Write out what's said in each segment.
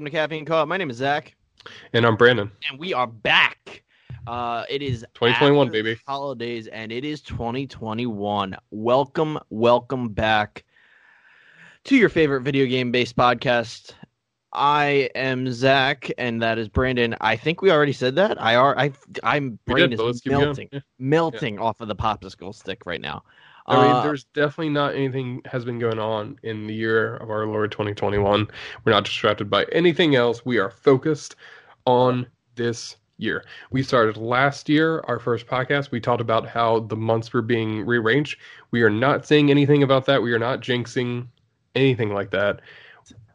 welcome to Caffeine Co-op. My name is Zach, And I'm Brandon. and we are back. Uh, it is 2021, baby. holidays, and it is 2021. Welcome, welcome back to your favorite video game based podcast. I am Zach, and that is Brandon. I think we already said that. I are. I. I'm brain did, is melting, Yeah. melting off of the popsicle stick right now. I mean, Uh, there's definitely not anything has been going on in the year of our Lord 2021. We're not distracted by anything else. We are focused on this year. We started last year, our first podcast. We talked about how the months were being rearranged. We are not saying anything about that. We are not jinxing anything like that.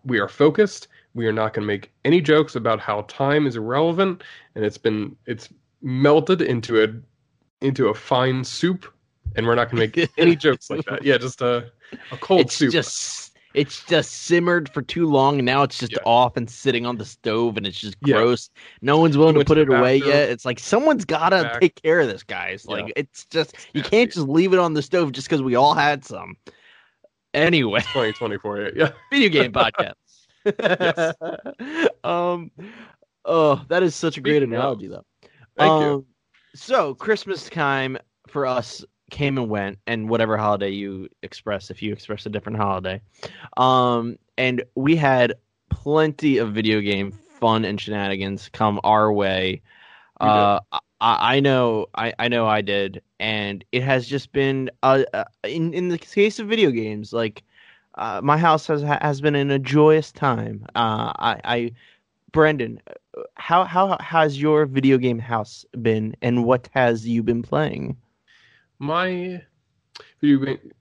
We are focused. We are not going to make any jokes about how time is irrelevant and it's been it's melted into a into a fine soup and we're not going to make any jokes like that. Yeah, just a a cold it's soup. just it's just simmered for too long and now it's just Yeah. off and sitting on the stove and it's just Yeah. gross no one's willing to put to it away yet it's like someone's gotta take care of this guys Yeah. like it's just you can't just leave it on the stove just because we all had some anyway 2020 for. Yeah. video game podcast um oh that is such a great Speaking of, analogy though Thank you. um, So Christmas time for us came and went, and whatever holiday you express, if you express a different holiday, um, and we had plenty of video game fun and shenanigans come our way. Uh, I, I know, I, I know, I did, and it has just been uh, uh, in in the case of video games, like uh, my house has has been in a joyous time. Uh, I, I Brendan, uh, how how has your video game house been, and what has you been playing? My video game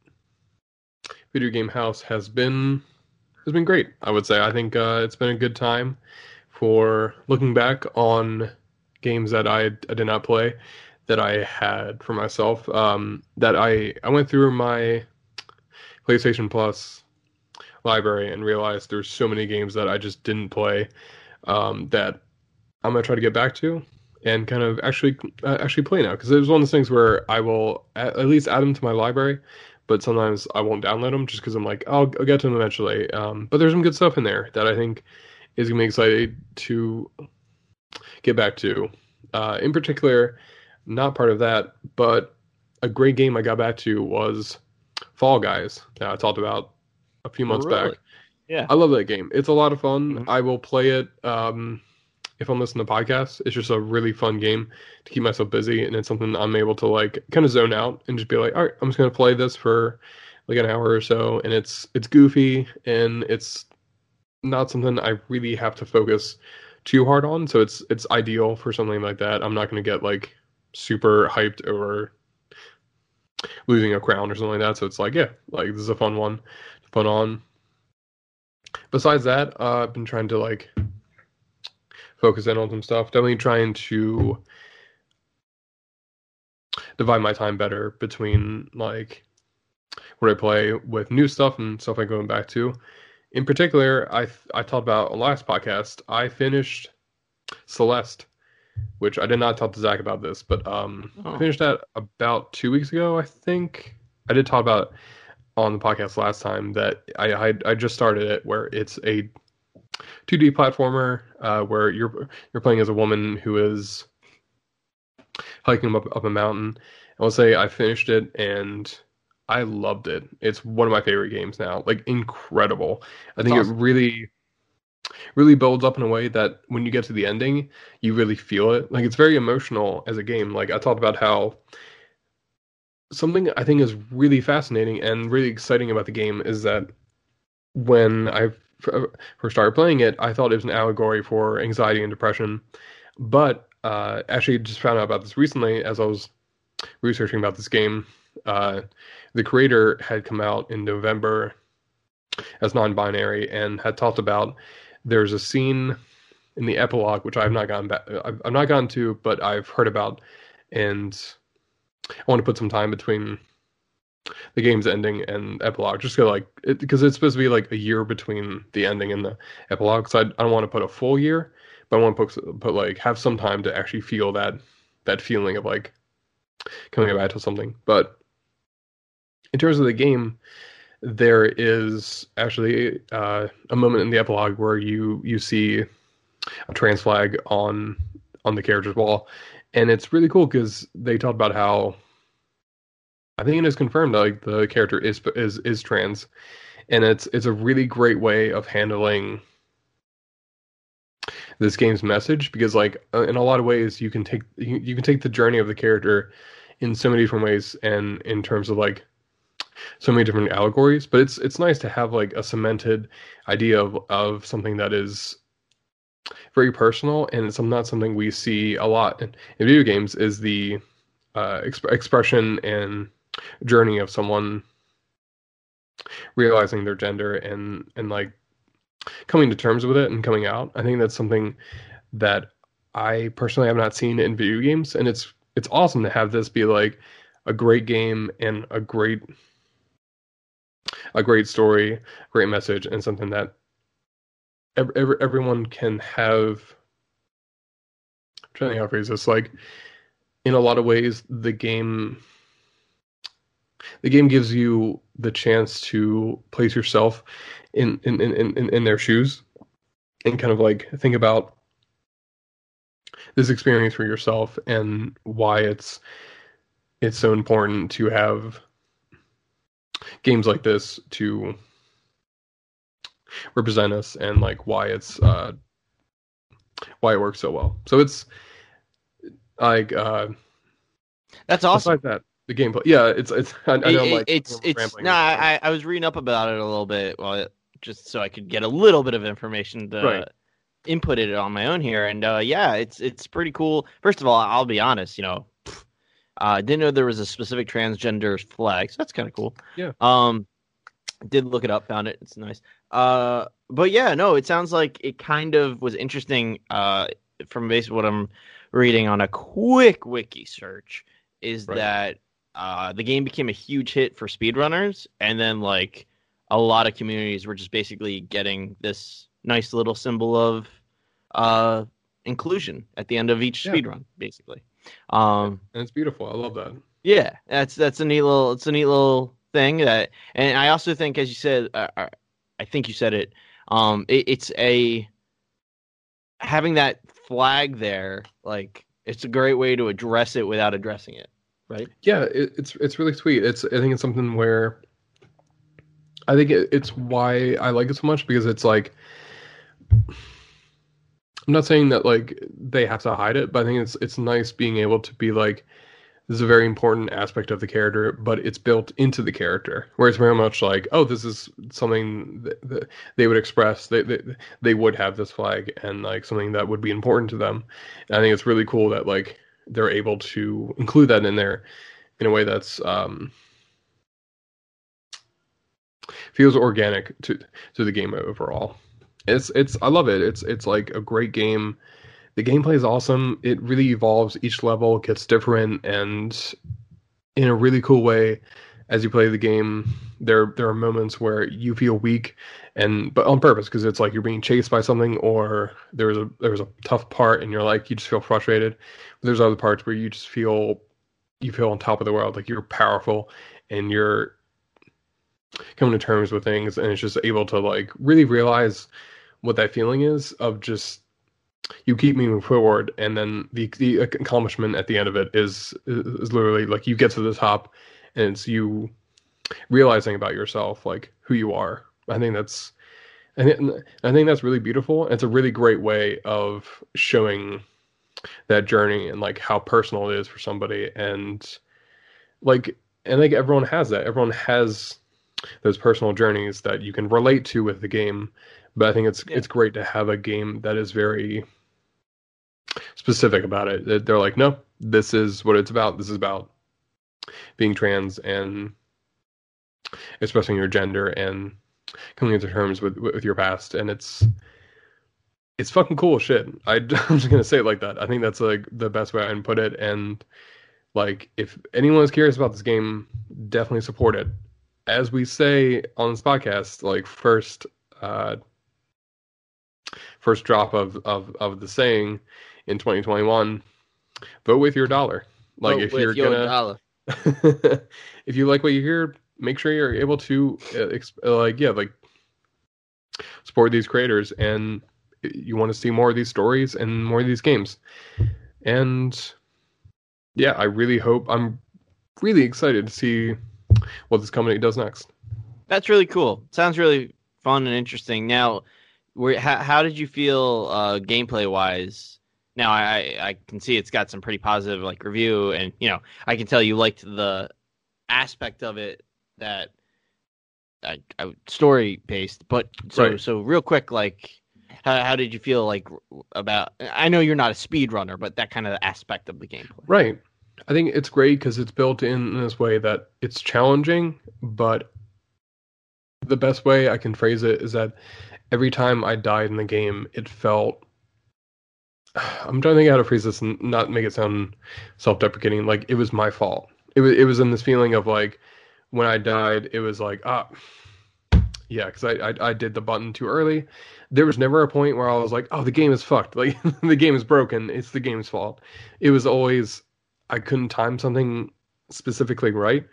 video game house has been has been great. I would say. I think uh, it's been a good time for looking back on games that I, I did not play that I had for myself. Um, that I I went through my PlayStation Plus library and realized there's so many games that I just didn't play um, that I'm gonna try to get back to and kind of actually uh, actually play now because it was one of those things where I will at, at least add them to my library, but sometimes I won't download them just because I'm like I'll, I'll get to them eventually. Um, but there's some good stuff in there that I think is gonna be excited to get back to. Uh, in particular, not part of that, but a great game I got back to was Fall Guys that I talked about a few months Really? back. Yeah. I love that game. It's a lot of fun. Mhm. I will play it um, if I'm listening to podcasts. It's just a really fun game to keep myself busy, and it's something I'm able to like kind of zone out and just be like, all right, I'm just gonna play this for like an hour or so, and it's it's goofy and it's not something I really have to focus too hard on. So it's it's ideal for something like that. I'm not gonna get like super hyped over losing a crown or something like that. So it's like, yeah, like this is a fun one to put on besides that, uh, I've been trying to like focus in on some stuff. Definitely trying to divide my time better between like what I play with new stuff and stuff I'm going back to. In particular, I I talked about last podcast. I finished Celeste, which I did not talk to Zach about this, but um, Oh. I finished that about two weeks ago. I think I did talk about it on the podcast last time that I I, I just started it where it's a 2D platformer uh, where you're you're playing as a woman who is hiking up up a mountain. I'll say I finished it and I loved it. It's one of my favorite games now. Like incredible. I think That's it really really builds up in a way that when you get to the ending, you really feel it. Like it's very emotional as a game. Like I talked about how something I think is really fascinating and really exciting about the game is that when I first started playing it, I thought it was an allegory for anxiety and depression. But uh, actually, just found out about this recently as I was researching about this game. Uh, the creator had come out in November as non-binary and had talked about there's a scene in the epilogue which I've not gotten back, I've, I've not gotten to, but I've heard about, and I want to put some time between the game's ending and epilogue, just to like it, because it's supposed to be like a year between the ending and the epilogue. So I, I don't want to put a full year, but I want to put, put like have some time to actually feel that that feeling of like coming back to something. But in terms of the game, there is actually uh, a moment in the epilogue where you you see a trans flag on on the character's wall, and it's really cool because they talk about how I think it is confirmed that like the character is is is trans, and it's it's a really great way of handling this game's message because like uh, in a lot of ways you can take you, you can take the journey of the character in so many different ways and in terms of like so many different allegories but it's it's nice to have like a cemented idea of of something that is very personal and it's not something we see a lot in, in video games is the uh, exp- expression and journey of someone realizing their gender and and like coming to terms with it and coming out. I think that's something that I personally have not seen in video games, and it's it's awesome to have this be like a great game and a great a great story, great message, and something that every, every, everyone can have. I'm trying to phrase this like in a lot of ways the game the game gives you the chance to place yourself in in in in, in their shoes and kind of like think about this experience for yourself and why it's it's so important to have games like this to represent us and like why it's uh why it works so well. So it's like uh that's awesome. that the gameplay yeah it's it's i, I know It- like it's it's no I, I was reading up about it a little bit well just so i could get a little bit of information to Right. input it on my own here and uh yeah it's it's pretty cool first of all i'll be honest you know pff, uh didn't know there was a specific transgender flag so that's kind of cool Yeah. um did look it up found it it's nice uh but yeah no it sounds like it kind of was interesting uh from basically what i'm reading on a quick wiki search is Right. that uh, the game became a huge hit for speedrunners, and then like a lot of communities were just basically getting this nice little symbol of uh, inclusion at the end of each Yeah. speedrun, basically. Um, and it's beautiful i love that yeah, that's that's a neat little it's a neat little thing that, and I also think, as you said, uh, uh, I think you said it. Um, it, it's a having that flag there, like it's a great way to address it without addressing it, right? yeah it, it's it's really sweet it's i think it's something where i think it, it's why i like it so much because it's like i'm not saying that like they have to hide it but i think it's it's nice being able to be like this is a very important aspect of the character but it's built into the character where it's very much like oh this is something that, that they would express they, they they would have this flag and like something that would be important to them and i think it's really cool that like they're able to include that in there in a way that's um feels organic to to the game overall. It's it's I love it. It's it's like a great game. The gameplay is awesome. It really evolves each level, gets different and in a really cool way as you play the game there there are moments where you feel weak and but on purpose because it's like you're being chased by something or there's a there's a tough part and you're like you just feel frustrated. But there's other parts where you just feel you feel on top of the world like you're powerful and you're coming to terms with things and it's just able to like really realize what that feeling is of just you keep moving forward and then the the accomplishment at the end of it is is literally like you get to the top and it's you realizing about yourself like who you are. I think that's I think, I think that's really beautiful. It's a really great way of showing that journey and like how personal it is for somebody. And like and like everyone has that. Everyone has those personal journeys that you can relate to with the game. But i think it's Yeah. it's great to have a game that is very specific about it. They're like no this is what it's about. This is about being trans and expressing your gender and coming into terms with with your past and it's it's fucking cool shit. I, I'm just gonna say it like that. I think that's like the best way I can put it. And like, if anyone is curious about this game, definitely support it. As we say on this podcast, like first, uh, first drop of of of the saying in 2021, vote with your dollar. Like Vote if you're your gonna, dollar. if you like what you hear, make sure you're able to uh, uh, like yeah like support these creators and you want to see more of these stories and more of these games and yeah i really hope i'm really excited to see what this company does next That's really cool. Sounds really fun and interesting. Now, where how, how did you feel uh, gameplay wise? Now, I, I can see it's got some pretty positive like review, and you know I can tell you liked the aspect of it that I, I story based. But so Right. so real quick, like how how did you feel like about? I know you're not a speedrunner, but that kind of aspect of the gameplay. Right. I think it's great because it's built in this way that it's challenging, but the best way I can phrase it is that every time I died in the game, it felt. I'm trying to think how to phrase this and not make it sound self-deprecating. Like it was my fault. It was. It was in this feeling of like when I died, it was like ah, yeah, because I, I I did the button too early. There was never a point where I was like, oh, the game is fucked. Like the game is broken. It's the game's fault. It was always I couldn't time something specifically right.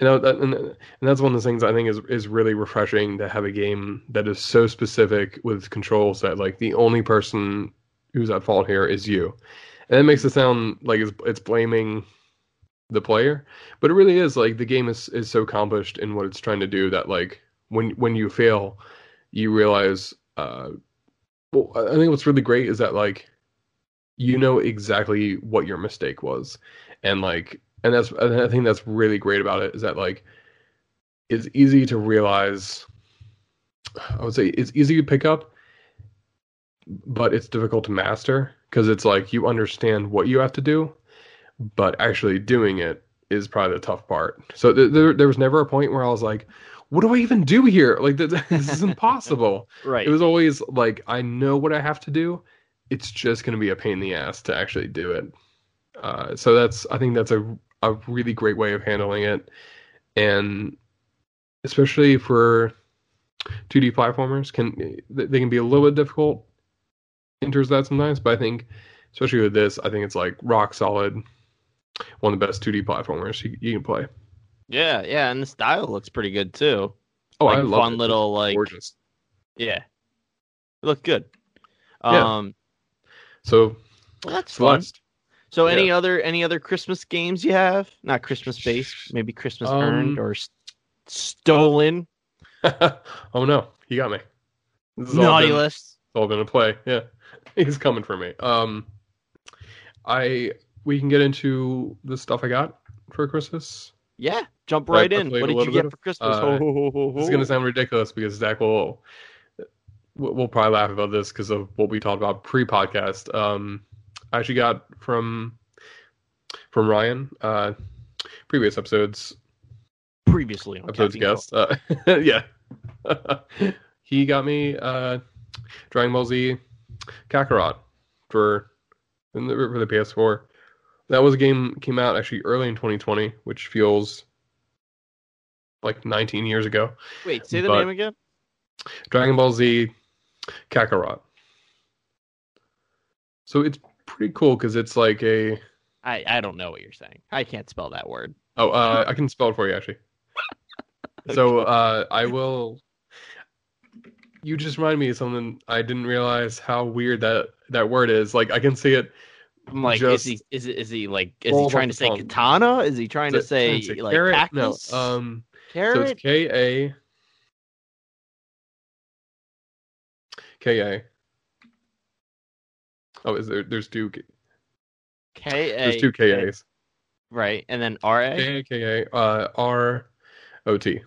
And, and and that's one of the things I think is is really refreshing to have a game that is so specific with controls that like the only person who's at fault here is you, and it makes it sound like it's it's blaming the player, but it really is like the game is is so accomplished in what it's trying to do that like when when you fail, you realize. Uh, well, I think what's really great is that like you know exactly what your mistake was and like and that's i think that's really great about it is that like it's easy to realize i would say it's easy to pick up but it's difficult to master because it's like you understand what you have to do but actually doing it is probably the tough part so th- there, there was never a point where i was like what do i even do here like th- this is impossible Right. it was always like I know what I have to do. It's just going to be a pain in the ass to actually do it. Uh, so that's I think that's a a really great way of handling it, and especially for 2D platformers, can they can be a little bit difficult enters that sometimes. But I think especially with this, I think it's like rock solid. One of the best 2D platformers you, you can play. yeah, yeah, and the style looks pretty good too. Oh, like I love fun it. little like Gorgeous. yeah, it looked good. Yeah. Um, So well, that's fun. Celeste. So Yeah. any other any other Christmas games you have? Not Christmas based, maybe Christmas Um, earned or s- stolen. oh no, you got me. This is all Naughty been- list. It's all gonna play. Yeah, he's coming for me. Um, I we can get into the stuff I got for Christmas. Yeah, jump I- I right in. played What did you get bit for Christmas? uh, Ho, is gonna sound ridiculous because Zach will we'll probably laugh about this because of what we talked about pre-podcast. Um, I actually got from from Ryan uh previous episodes previously on episodes guest. Uh, yeah, he got me uh, Dragon Ball Z Kakarot for in the, for the PS4. That was a game came out actually early in 2020, which feels like 19 years ago. Wait, say the but- name again. Dragon Ball Z Kakarot. So it's pretty cool because it's like a I I don't know what you're saying. I can't spell that word. oh uh, I can spell it for you actually. So uh, I will. You just reminded me of something I didn't realize how weird that that word is. Like I can see it. I'm like, is he is is he like is he trying to say tongue. katana? Is he trying to Is it- say like carrot? cactus? No. Um. So carrot? it's K A K A. Oh, is there? There's two. K A. There's two K A's. Right, and then R A. K A K A. Uh, R O T.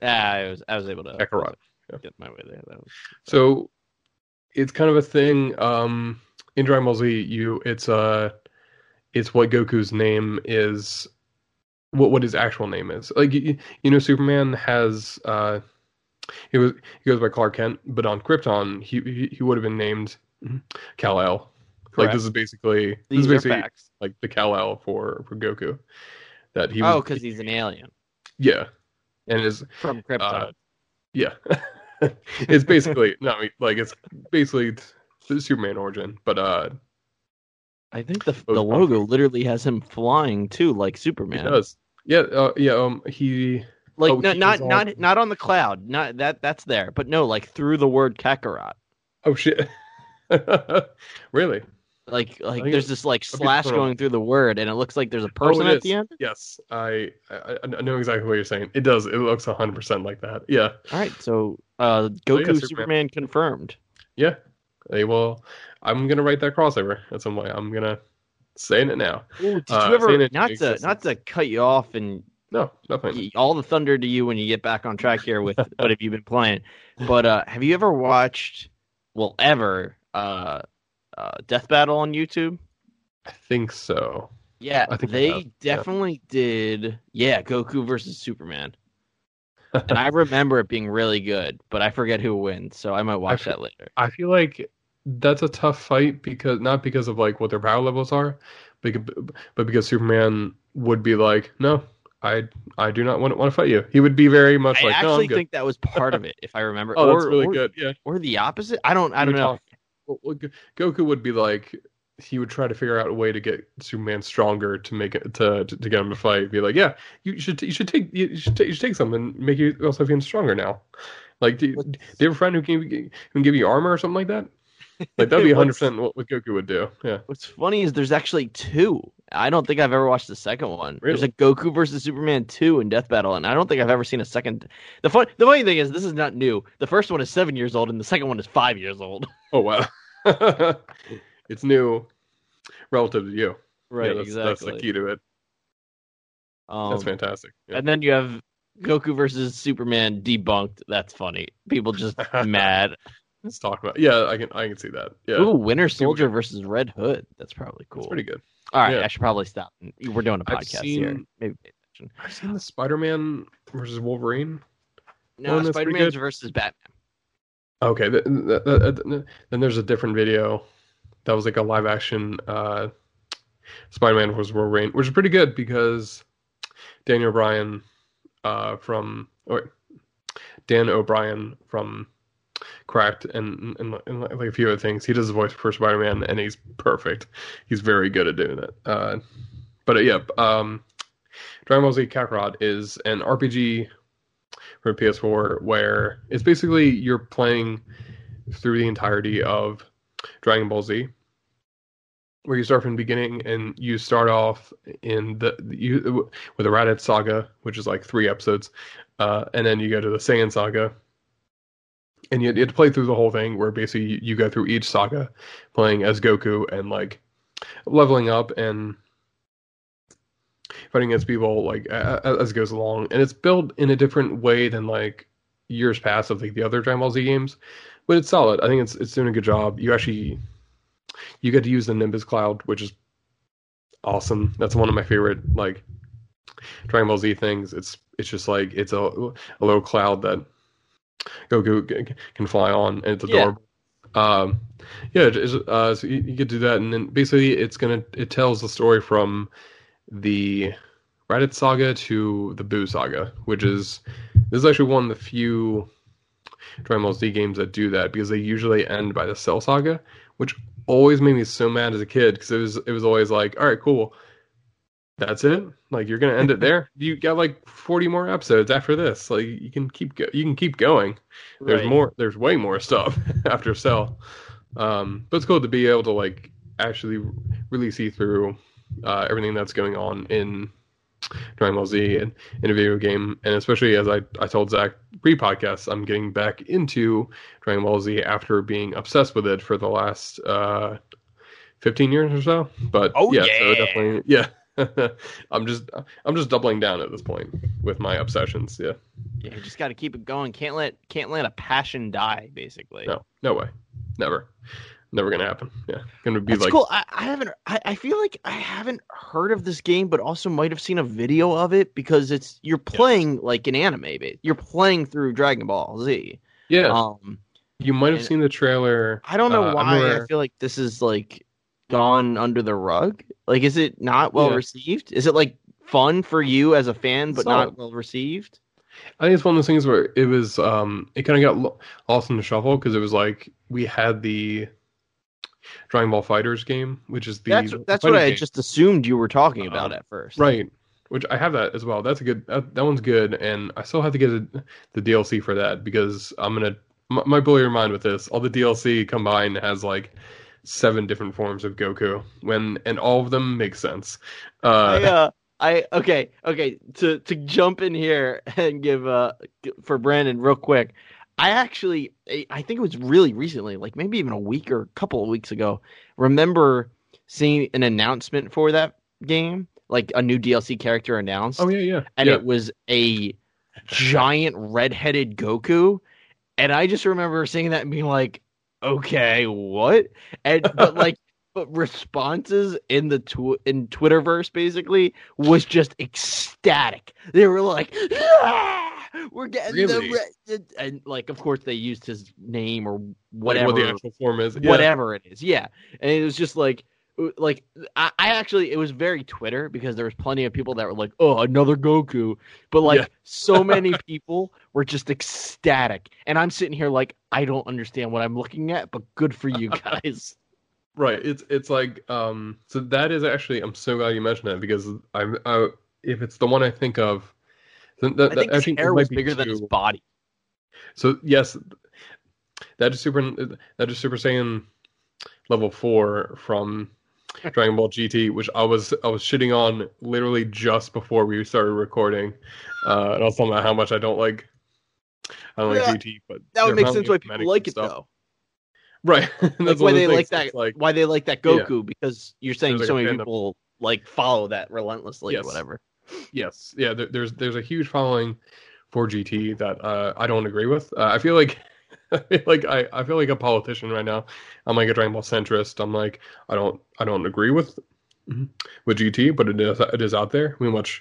Ah, I was I was able to Kakarot. Yeah. get my way there. That was So it's kind of a thing. Um, in Dragon Ball Z, you it's uh it's what Goku's name is, what what his actual name is. Like you, you know, Superman has uh, he was he goes by Clark Kent, but on Krypton he he, he would have been named Kal El. Like this is basically this These is are basically facts. like the Kal El for for Goku. That he was, Oh, because he's an alien yeah, and is from Krypton. uh, yeah, it's basically no, like it's basically the Superman origin, but uh, I think the the logo literally has him flying too, like Superman. does. Yeah, uh, yeah. Um, he Like Oh, no, not not not on the cloud. Not that that's there, but no, like through the word Kakarot. Oh shit! really? Like like there's this like slash going through the word, and it looks like there's a Oh, person it at is. the end. Yes, I, I I know exactly what you're saying. It does. It looks 100 percent like that. Yeah, All right, so uh, Oh, Goku yeah, Superman. Confirmed. yeah. They will. I'm gonna write that crossover at some point. I'm gonna saying it now. Ooh, did Uh, you ever not to not to cut you off and No, definitely. all the thunder to you when you get back on track here with what have you been playing? But uh, have you ever watched, well, ever uh, uh, Death Battle on YouTube? I think so. Yeah, I think they have, yeah. definitely did. Yeah, Goku versus Superman, and I remember it being really good, but I forget who wins, so I might watch fe- that later. I feel like that's a tough fight because not because of like what their power levels are, but but because Superman would be like, no, I I do not want, to, want to fight you. He would be very much I like, no, actually good. think that was part of it, if I remember. oh, or, that's really or, good. Yeah, Or the opposite? I don't. I don't know. talking- well, well, Go- Goku would be like. He would try to figure out a way to get Superman stronger to make it to to, to get him to fight. Be like, yeah, you should you should take you should take, you should take something, make yourself even stronger now. Like, do you, do you have a friend who can who can give you armor or something like that? Like that'd be 100 percent what, Goku would do. Yeah. What's funny is there's actually two. I don't think I've ever watched the second one. There's a Goku versus Superman two in Death Battle, and I don't think I've ever seen a second. The fun, the funny thing is, this is not new. The first one is seven years old, and the second one is five years old. Oh wow. it's new relative to you. yeah, that's, exactly. That's the key to it. Um, That's fantastic. Yeah. And then you have Goku versus Superman debunked. That's funny. People just mad. Let's talk about. Yeah, I can I can see that. Yeah, Ooh, Winter Soldier versus Red Hood. That's probably cool. it's pretty good. All right, yeah. I should probably stop. We're doing a podcast here. Maybe. I've seen the Spider-Man versus Wolverine. No, that's Spider Man's good. versus Batman. Okay, th- th- th- th- th- then there's a different video that was like a live action uh, Spider-Man versus Wolverine, which is pretty good because Daniel O'Brien uh, from or Dan O'Brien from Cracked and, and and like a few other things. He does the voice for Spider-Man, and he's perfect. He's very good at doing it. Uh, but uh, yeah, um, Dragon Ball Z Kakarot is an RPG for PS4 where it's basically you're playing through the entirety of Dragon Ball Z, where you start from the beginning and you start off in the you with the Raditz Saga, which is like three episodes, uh, and then you go to the Saiyan Saga, and you, have to play through the whole thing, where basically you, go through each saga, playing as Goku and like leveling up and fighting against people like a- a- as it goes along, and it's built in a different way than like years past of like the other Dragon Ball Z games, but it's solid. I think it's it's doing a good job. You actually you get to use the Nimbus Cloud, which is awesome. That's one of my favorite like Dragon Ball Z things. It's it's just like it's a a little cloud that Goku can fly on, and it's Yeah. adorable. Um, yeah, it is, uh, so you, you to do that, and then basically it's gonna it tells the story from the Raditz saga to the Buu saga, which is this is actually one of the few Dragon Ball Z games that do that because they usually end by the Cell saga, which always made me so mad as a kid because it was it was always like, all right, cool, that's it. Like you're gonna end it there. You got like 40 more episodes after this. Like you can keep go- you can keep going. There's Right. more. There's way more stuff after Cell. Um, but it's cool to be able to like actually really see through uh, everything that's going on in Dragon Ball Z and in a video game, and especially as I, I told Zach pre-podcast, I'm getting back into Dragon Ball Z after being obsessed with it for the last uh, 15 years or so. But Oh, yeah, so definitely, yeah. I'm just I'm just doubling down at this point with my obsessions. Yeah, Yeah, you just got to keep it going. Can't let can't let a passion die. Basically. no, no way, never, never gonna happen. Yeah, gonna be That's like cool. I, I haven't. I, I feel like I haven't heard of this game, but also might have seen a video of it because it's you're playing like an anime. ba- You're playing through Dragon Ball Z. yeah. Um, you might have seen the trailer. I don't know Uh, why. I remember- feel like this is like gone under the rug. Like, is it not well Yeah. received? Is it like fun for you as a fan, but Solid. not well received? I think it's one of those things where it was um it kind of got lost in the shuffle because it was like we had the Dragon Ball FighterZ game, which is the that's that's what I game. just assumed you were talking about Um, at first. right. which I have that as well. That's a good. That, that one's good, and I still have to get a, the DLC for that because I'm gonna. my, Might blow your mind with this. All the DLC combined has like seven different forms of Goku, when and all of them make sense. I, Uh, uh, I okay, okay. To to jump in here and give uh for Brandon real quick. I actually, I I think it was really recently, like maybe even a week or a couple of weeks ago. Remember seeing an announcement for that game, like a new DLC character announced, oh yeah, yeah, and yeah. it was a giant red-headed Goku, and I just remember seeing that and being like, "Okay, what?" And but like, but responses in the tw- in Twitterverse basically was just ecstatic. They were like, "Ah, "We're getting Really? the red," and like, of course, they used his name or Like, whatever what the actual form is. Yeah. whatever it is. Yeah, and it was just like, like I, I actually it was very Twitter because there was plenty of people that were like, "Oh, another Goku," but like Yeah. so many people were just ecstatic, and I'm sitting here like I don't understand what I'm looking at, but good for you guys. Right. It's it's like um. So that is actually. I'm so glad you mentioned that because I'm. I, if it's the one I think of, then that, I think that, his hair was bigger than his body. So yes, that is super. That is Super Saiyan level four from Dragon Ball GT, which I was I was shitting on literally just before we started recording, uh, and I was talking about how much I don't like. I don't Yeah, like GT, but That would make sense why people like it stuff. though. Right. That's Like why they like that. Like why they like that Yeah. Goku because you're saying There's so like many people like follow that relentlessly or Yes. whatever. Yes, yeah. There, there's there's a huge following for GT that uh, I don't agree with. Uh, I feel like I feel like I, I feel like a politician right now. I'm like a Dragon Ball centrist. I'm like I don't I don't agree with with GT, but it is it is out there. We must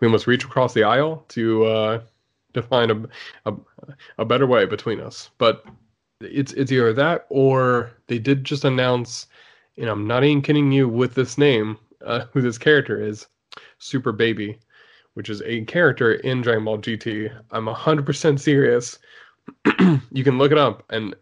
we must reach across the aisle to uh, to find a, a a better way between us. But it's it's either that or they did just announce, and I'm not even kidding you with this name, uh, who this character is, Super Baby, which is a character in Dragon Ball GT. I'm 100% serious. you can look it up, and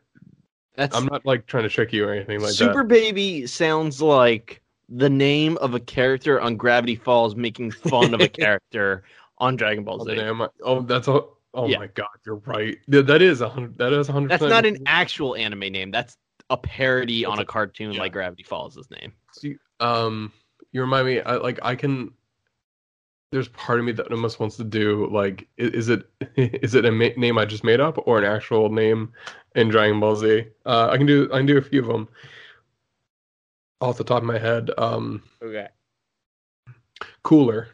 That's I'm not like trying to trick you or anything like Super that. Super Baby sounds like the name of a character on Gravity Falls making fun of a character on Dragon Ball Oh, Z. name- oh, that's a, oh Yeah. my god, you're right. That is a hundred. That is a hundred. That's not an actual anime name. That's a parody on a That's cartoon yeah. like Gravity Falls' name. See, um, you remind me. I like. I can. There's part of me that almost wants to do like, is it is it a ma- name I just made up or an actual name in Dragon Ball Z? Uh, I can do. I can do a few of them off the top of my head. Um, Okay. cooler.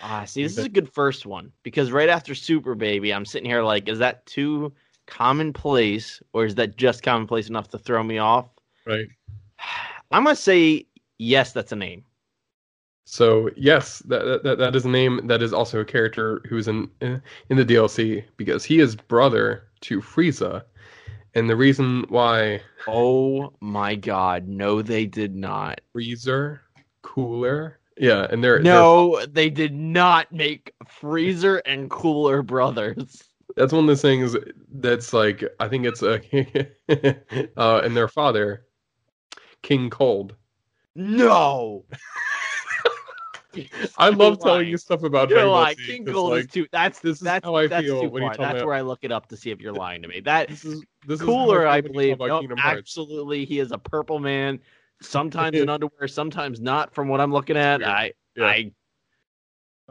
Ah, see, this is a good first one because right after Super Baby, I'm sitting here like, is that too commonplace or is that just commonplace enough to throw me off? Right. I'm gonna say yes, that's a name. So yes, that, that that is a name. That is also a character who's in in the DLC because he is brother to Frieza, and the reason why Oh my god, no, they did not. Frieza cooler, yeah, and they're No, they did not make Frieza and Cooler brothers. that's one of those things that's like I think it's a uh, and their father, King Cold. No. I love You're telling lying. you stuff about You're Dragon Ball lying. Z, King 'cause, Gold like, is too. That's this is that's how I that's feel too when you far. tell me That's that- where I look it up to see if you're lying to me. That this is this Cooler, is how I feel when you believe. No, absolutely, he is a purple man. Sometimes in underwear, sometimes not. From what I'm looking at, weird. I Yeah. I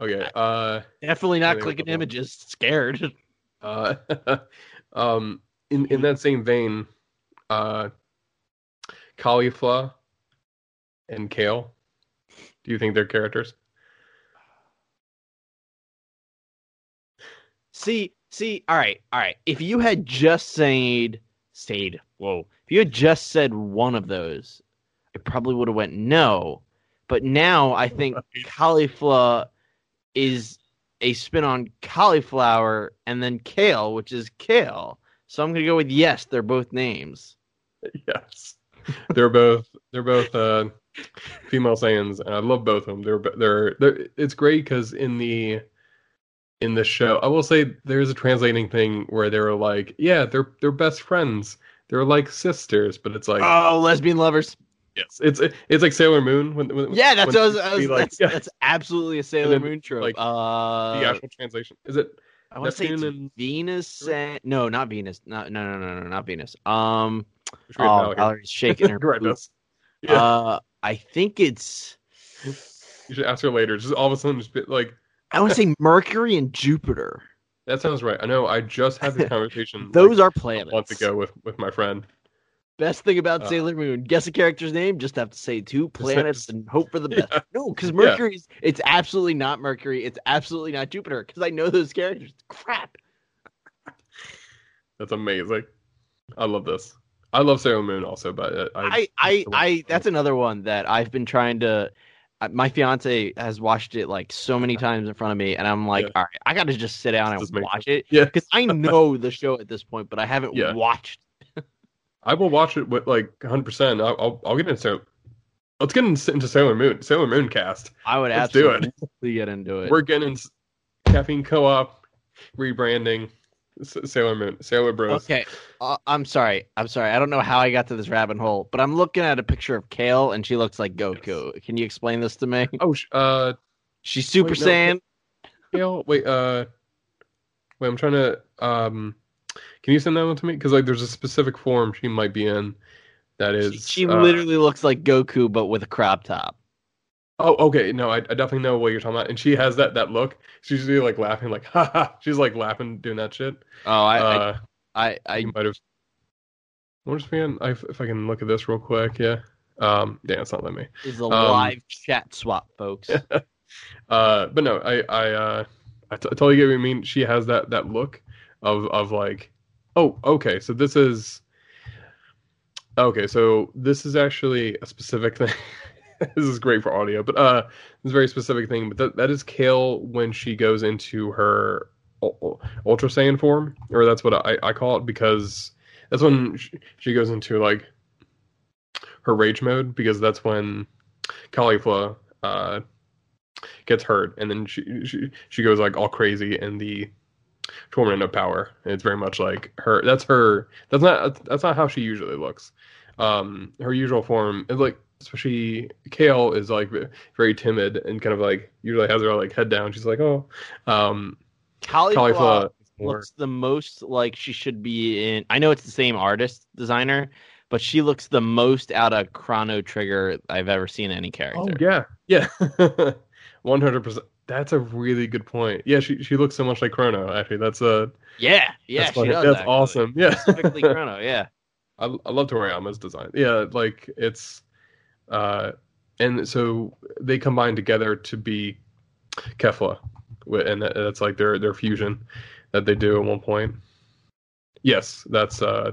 Okay. Uh. definitely not clicking good one. images. Scared. Uh, um, in in that same vein, uh, Caulifla and kale. Do you think they're characters? See, see, all right, all right. If you had just said, said, whoa, if you had just said one of those, I probably would have went no. But now I think Caulifla is a spin on cauliflower and then kale, which is kale. So I'm gonna go with yes. They're both names. Yes, they're both they're both uh, female Saiyans, and I love both of them. They're they're, they're it's great because in the in the show, I will say there's a translating thing where they were like, yeah, they're they're best friends. They're like sisters, but it's like oh, lesbian lovers. Yes, it's it's like Sailor Moon. When, when Yeah, that's when was, I was- like, that's, yeah, that's absolutely a Sailor then, Moon trope. like, uh, the actual translation is it? I want to say and- Venus and no, not Venus. No, no, no, no, no, not Venus. Um, oh, Valerie's shaking her. Us. Yeah, Uh, I think it's. you should ask her later. Just all of a sudden, just be like I want to say Mercury and Jupiter. that sounds right. I know. I just had this conversation. Those like, are a planets. month ago with with my friend. Best thing about Uh, Sailor Moon: guess a character's name. Just have to say two planets and hope for the best. Yeah. No, because Yeah. Mercury's. It's absolutely not Mercury. It's absolutely not Jupiter. Because I know those characters. Crap. That's amazing. I love this. I love Sailor Moon also, but uh, I, I, I, I, that's another one that I've been trying to. uh, My fiance has watched it like so many times in front of me, and I'm like, Yeah. all right, I got to just sit down and watch it yeah. because I know the show at this point, but I haven't Yeah. watched. I will watch it with like 100. percent I'll, I'll I'll get into let's get into, Sailor Moon Sailor Moon cast. I would Let's do absolutely it. get into it. We're getting caffeine co-op rebranding Sailor Moon Sailor Bros. Okay, uh, I'm sorry. I'm sorry. I don't know how I got to this rabbit hole, but I'm looking at a picture of Kale, and she looks like Goku. Can you explain this to me? Oh, sh- uh, She's Super Wait, no, Saiyan. Gail, wait, uh, wait, I'm trying to, um, can you send that one to me? Because like, there's a specific form she might be in That is, She, she uh, literally looks like Goku, but with a crop top. Oh, okay. No, I, I definitely know what you're talking about, and she has that that look. She's usually like laughing, like ha ha. She's like laughing, doing that shit. Oh, I, uh, I, I, I, might have. What is man? I, if I can look at this real quick, yeah. Um, yeah, it's not letting me. is a um, live chat swap, folks. Uh, but no, I I uh, I, t- I totally get what you mean. She has that that look of of like, oh, okay, so this is. Okay, so this is actually a specific thing. this is great for audio, but uh, a very specific thing. But that that is Kale when she goes into her Ultra Saiyan form, or that's what I I call it because that's when she, goes into like her rage mode because that's when Caulifla uh gets hurt and then she she she goes like all crazy in the torment of power and it's very much like her that's her that's not that's not how she usually looks um her usual form is like especially kale is like very timid and kind of like usually has her like head down. She's like oh. Um caulifla looks the most like she should be in. I know it's the same artist designer, but she looks the most out of Chrono Trigger I've ever seen any character. oh yeah. yeah 100% that's a really good point. Yeah she she looks so much like chrono actually. That's a yeah, yeah, that's, she does. that's awesome. Yeah. Specifically Chrono, yeah. I, I love Toriyama's design. Yeah, like it's, uh, and so they combine together to be Kefla, and that- that's like their their fusion that they do at one point. Yes, that's uh,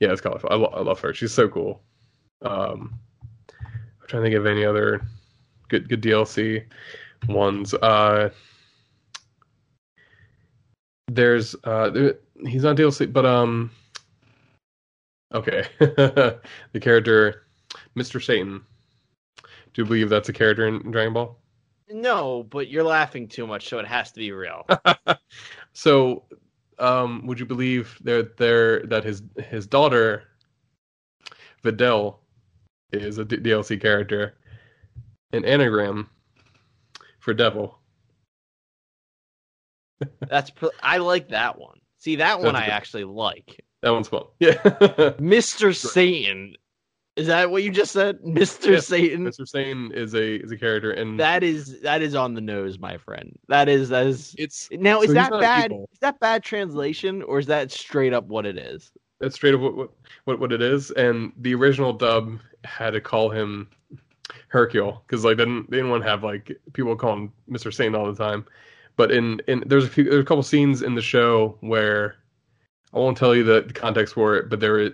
yeah, it's Caulifla. I, lo- I love her. She's so cool. Um, I'm trying to think of any other good good DLC ones. Uh, there's uh, there- he's not DLC, but um. Okay. the character Mr. Satan. Do you believe that's a character in Dragon Ball? No, but you're laughing too much, so it has to be real. so, um, would you believe that there that his his daughter Videl is a D- DLC character, an anagram for devil? That's pr- I like that one. See, that one That's I good. actually like. That one's fun. Yeah, Mr. Satan. Is that what you just said? Mr. Yeah, Satan. Mr. Satan is a is a character, and That is that is on the nose, my friend. That is that is it's now So is that bad? evil. Is that bad translation or is that straight up what it is? that's straight up what, what what what it is. And the original dub had to call him Hercule because like they didn't they didn't want to have like people calling Mister Satan all the time. But in in there's a few there's a couple scenes in the show where I won't tell you the context for it, but there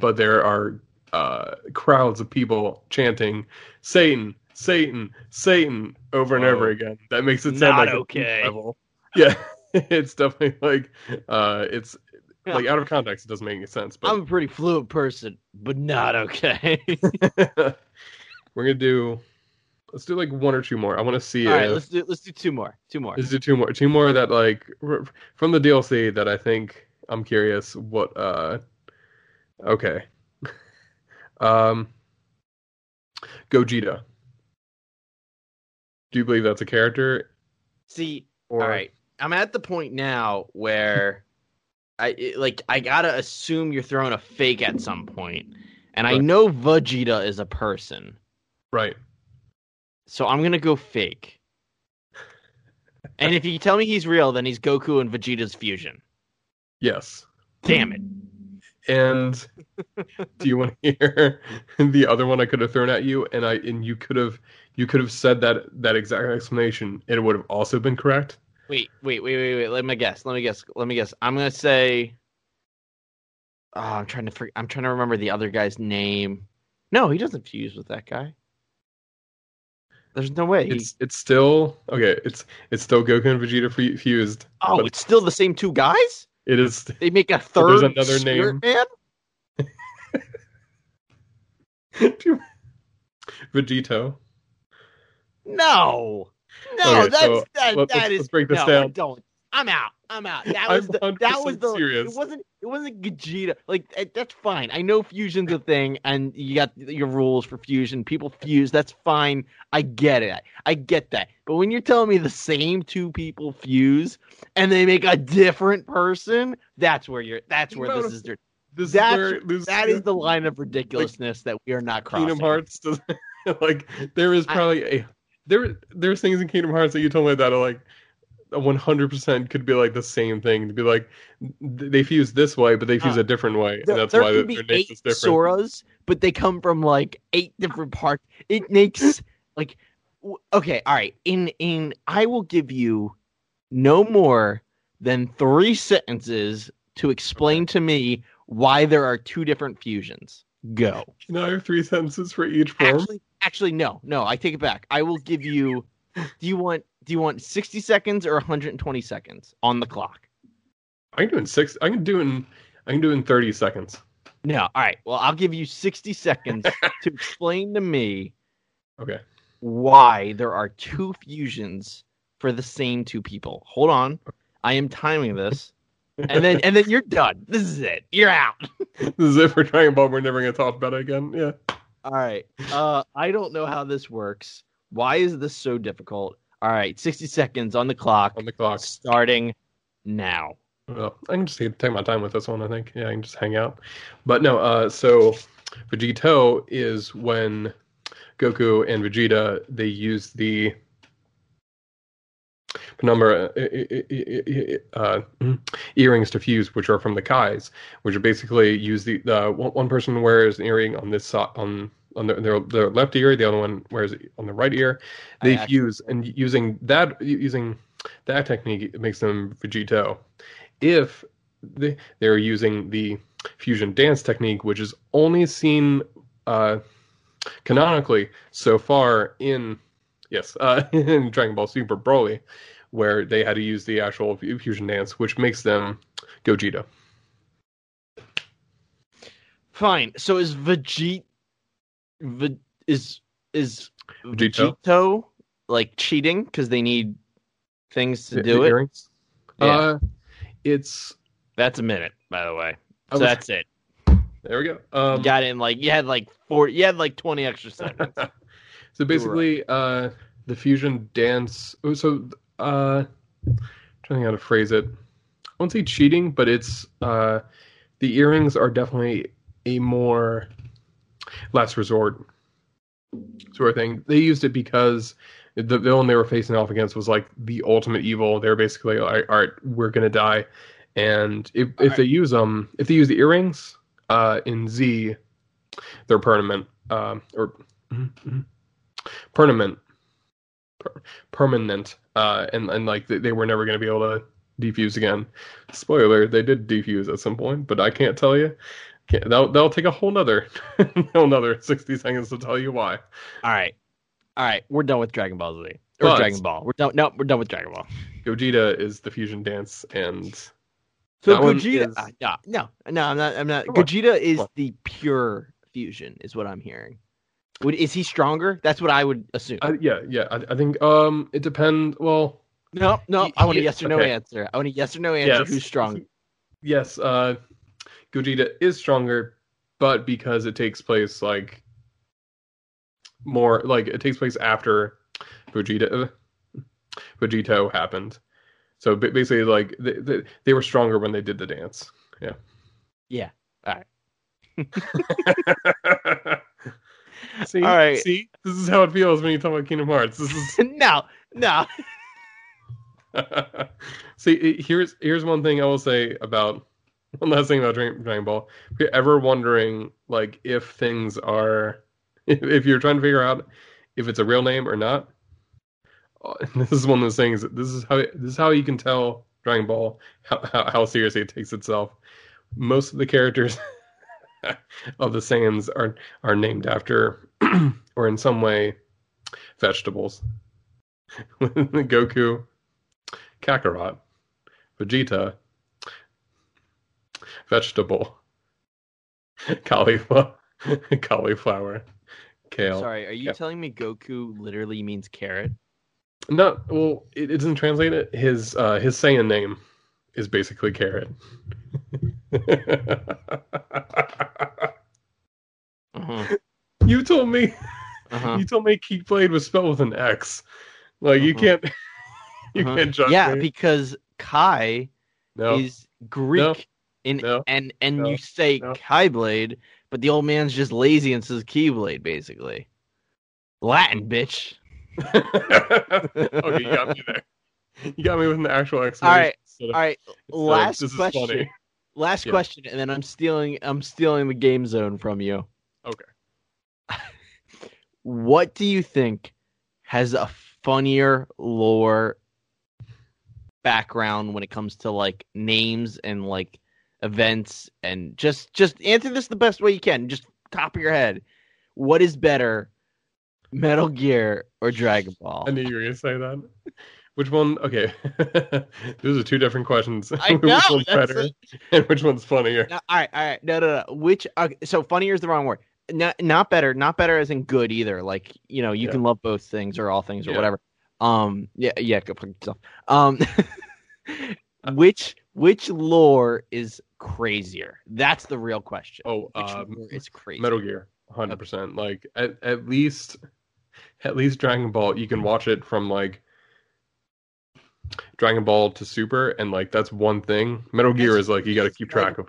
but there are uh, crowds of people chanting Satan, Satan, Satan over and over again. That makes it sound Not like a okay. level. Yeah, it's definitely like uh, it's Yeah. like out of context. It doesn't make any sense. But I'm a pretty fluent person, but not okay. we're gonna do. Let's do like one or two more. I want to see All right, if let's do let's do two more. Two more. let's do two more. Two more that like from the DLC that I think I'm curious what. uh Okay. Um. Gogeta. Do you believe that's a character? See, Or all right, I'm at the point now where I it- like I gotta assume you're throwing a fake at some point, and I know Vegeta is a person, right. so I'm gonna go fake. and if you tell me he's real, then he's Goku and Vegeta's fusion. Yes. Damn it! And do you want to hear the other one I could have thrown at you? And I and you could have you could have said that that exact explanation, and it would have also been correct. Wait, wait, wait, wait, wait. Let me guess. Let me guess. Let me guess. I'm gonna say. Oh, I'm trying to. I'm trying to remember the other guy's name. No, he doesn't fuse with that guy. There's no way. It's it's still okay. It's it's still Goku and Vegeta fused. oh, it's still the same two guys. It is They make a third. there's another Spirit name. Man? Vegito. No, no, Okay, that's so that. let- that let's- is- let's break this no, down. Don't. I'm out. I'm out. That was the. That was the. serious. It wasn't. It wasn't Gogeta. Like eh, that's fine. I know fusion's a thing, and you got your rules for fusion. People fuse. That's fine. I get it. I get that. But when you're telling me the same two people fuse and they make a different person, that's where you're. That's where this is. This That's is where loses That is the line of ridiculousness that we are not crossing. Kingdom Hearts. Does, like there is probably a there there's things in Kingdom Hearts that you told me that are like. 100% could be like the same thing to be like they fuse this way but they fuse Uh, a different way There, and that's there why could their be name eight is different Soras, but they come from like eight different parts. It makes like okay, all right. In in I will give you no more than three sentences to explain to me why there are two different fusions. Go. Can I have three sentences for each form? Actually, actually, no, no. I take it back. I will give you. Do you want? Do you want sixty seconds or one hundred and twenty seconds on the clock? I can do it in six. I can do it in. I can do it in thirty seconds. No. All right. Well, I'll give you sixty seconds to explain to me Okay. why there are two fusions for the same two people. Hold on. I am timing this. And then and then you're done. This is it. You're out. this is it for Dragon Ball. We're never gonna talk about it again. Yeah. All right. Uh I don't know how this works. Why is this so difficult? All right, 60 seconds on the clock On the clock. starting now. Well, I can just take my time with this one. I think. Yeah, I can just hang out. But no. Uh. So, Vegito is when Goku and Vegeta they use the Potara uh, uh, earrings to fuse, which are from the Kais, which are basically use the uh, one, one person wears an earring on this side on on their, their their left ear, the other one wears it on the right ear. They I fuse, and using that using that technique it makes them Vegito. If they they're using the fusion dance technique, which is only seen uh, canonically so far in yes uh, in Dragon Ball Super Broly, where they had to use the actual fusion dance, which makes them Gogeta. Fine. So is Vegeta Ve- is is Vegito? Vegito like cheating because they need things to The- do the it? earrings? Yeah. Uh, it's That's a minute, by the way. So was- that's it. there we go. You Um, got in like you had like four. You had like twenty extra seconds. so basically, uh, the fusion dance. oh, So, uh, trying to think how to phrase it. I won't say cheating, but it's uh, the earrings are definitely a more last resort sort of thing. They used it because the villain they were facing off against was like the ultimate evil. They were basically like, all right, we're gonna die. And if, if Alright. they use them, if they use the earrings uh, in Z, they're permanent um, or permanent, per- permanent, uh, and and like they, they were never gonna be able to defuse again. Spoiler: they did defuse at some point, but I can't tell you. Can't, that'll, that'll take a whole nother, whole nother sixty seconds to tell you why. All right, all right. We're done with Dragon Ball Z or But- Dragon Ball. We're done. No, we're done with Dragon Ball. Gogeta is the fusion dance, and So Gogeta, is- uh, no, no, no. I'm not. I'm not. Come on, Gogeta is the pure fusion, is what I'm hearing. Would is he stronger? That's what I would assume. I, yeah, yeah, I, I think um it depends. Well, no, no. he- I want a yes or no okay. answer. I want a yes or no answer. yes, Who's strong? Yes, uh, Gogeta is stronger, but because it takes place like more like it takes place after Vegeta Vegito happened. So basically, like they, they, they were stronger when they did the dance. Yeah. Yeah. All right. see, All right. see, this is how it feels when you talk about Kingdom Hearts. This is no, no. See, here's here's one thing I will say about one last thing about Dragon, Ball. If you're ever wondering, like, if things are, if, if you're trying to figure out if it's a real name or not, uh, this is one of those things. This is how this is how you can tell Dragon Ball how how, how seriously it takes itself. Most of the characters of the Saiyans are are named after or in some way vegetables. Goku, Kakarot, Vegeta, vegetable, cauliflower, cauliflower, kale. Sorry, are you Yeah. telling me Goku literally means carrot? No, well, it, it doesn't translate it. His uh, his Saiyan name is basically carrot. Uh-huh. you told me Uh-huh. you told me Keyblade was spelled with an X. Like you Uh-huh. can't you Uh-huh. can't judge yeah, me. because Kai no. is Greek, in No. and and No. you say No. Keyblade, but the old man's just lazy and says Keyblade, basically. Latin, bitch. okay, you got me there. You got me with an actual All explanation. right, instead of- all right. instead of, Last question. funny. Last Yeah. question, and then I'm stealing. I'm stealing the game zone from you. Okay. what do you think has a funnier lore background when it comes to like names and like events and just just answer this the best way you can just top of your head what is better metal gear or dragon ball I knew you were gonna say that. Which one? Okay, those are two different questions. I know, which one's better it. and which one's funnier? No, all right all right no no no which okay, so funnier is the wrong word not not better not better as in good either like you know you Yeah. can love both things or all things or Yeah. whatever um yeah yeah go fuck yourself um which which lore is crazier that's the real question Oh, um, is crazy Metal Gear, hundred percent. Like at at least at least Dragon Ball, you can watch it from like Dragon Ball to Super, and like that's one thing. Metal Gear As is like you got to keep track of.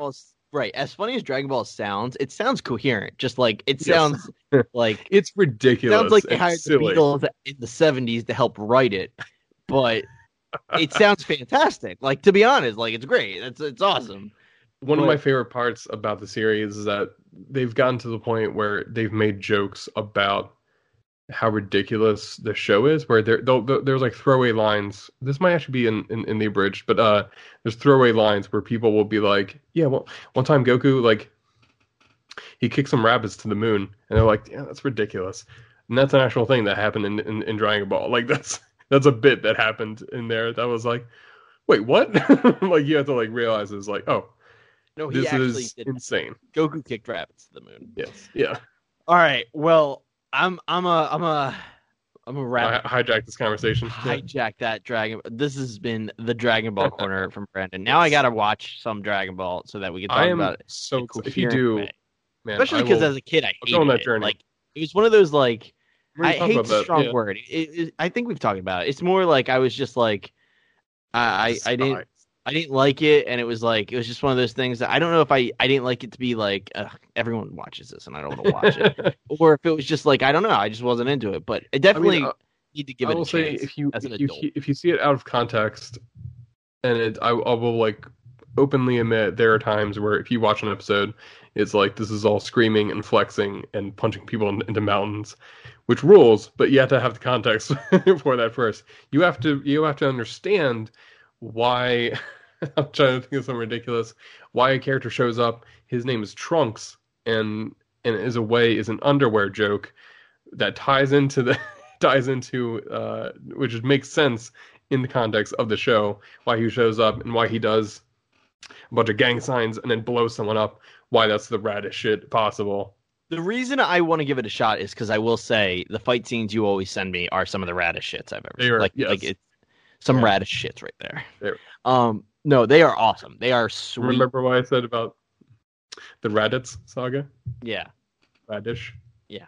Right as funny as dragon ball sounds it sounds coherent just like it Yes. sounds like It's ridiculous. sounds like they hired the. Beatles in the '70s to help write it, but it sounds fantastic. Like to be honest, like it's great. It's it's awesome. One of my favorite parts about the series is that they've gotten to the point where they've made jokes about how ridiculous the show is. Where there, they'll, they'll- there's like throwaway lines. This might actually be in, in, in the abridged, but uh, there's throwaway lines where people will be like, "Yeah, well, one time Goku like he kicked some rabbits to the moon," and they're like, "Yeah, that's ridiculous." And that's an actual thing that happened in, in, in Dragon Ball. Like that's that's a bit that happened in there. That was like, wait, what? like you have to like realize it's like, oh, No, he this actually is did. insane. Goku kicked rabbits to the moon. Yes. Yeah. All right. Well, I'm I'm a I'm a I'm a rabbit. hijacked this conversation. Hijack that Dragon. This has been the Dragon Ball corner from Brandon. Now I gotta watch some Dragon Ball so that we can talk about it. so a if you do, man, especially because as a kid I hated on that it. journey. Like it was one of those like I hate the strong yeah. word. It, it, I think we've talked about it. It's more like I was just like, I, I, I didn't. I didn't like it, and it was like it was just one of those things that I don't know if I, I didn't like it to be like everyone watches this and I don't want to watch it, or if it was just like I don't know, I just wasn't into it. But I definitely uh, need to give I it will a say chance if you if you, if you see it out of context, and it, I, I will like openly admit there are times where if you watch an episode, it's like this is all screaming and flexing and punching people in, into mountains, which rules. But you have to have the context for that first. You have to you have to understand why. I'm trying to think of something ridiculous. Why a character shows up? His name is Trunks, and and is a way is an underwear joke that ties into the ties into uh, which makes sense in the context of the show why he shows up and why he does a bunch of gang signs and then blows someone up why that's the raddest shit possible The reason I want to give it a shot is because I will say the fight scenes you always send me are some of the raddest shits I've ever They seen. are, like yes. like it's some Yeah. radish shits right there. They're- Um, no, they are awesome. They are sweet. remember what i said about the raditz saga Yeah. radish Yeah.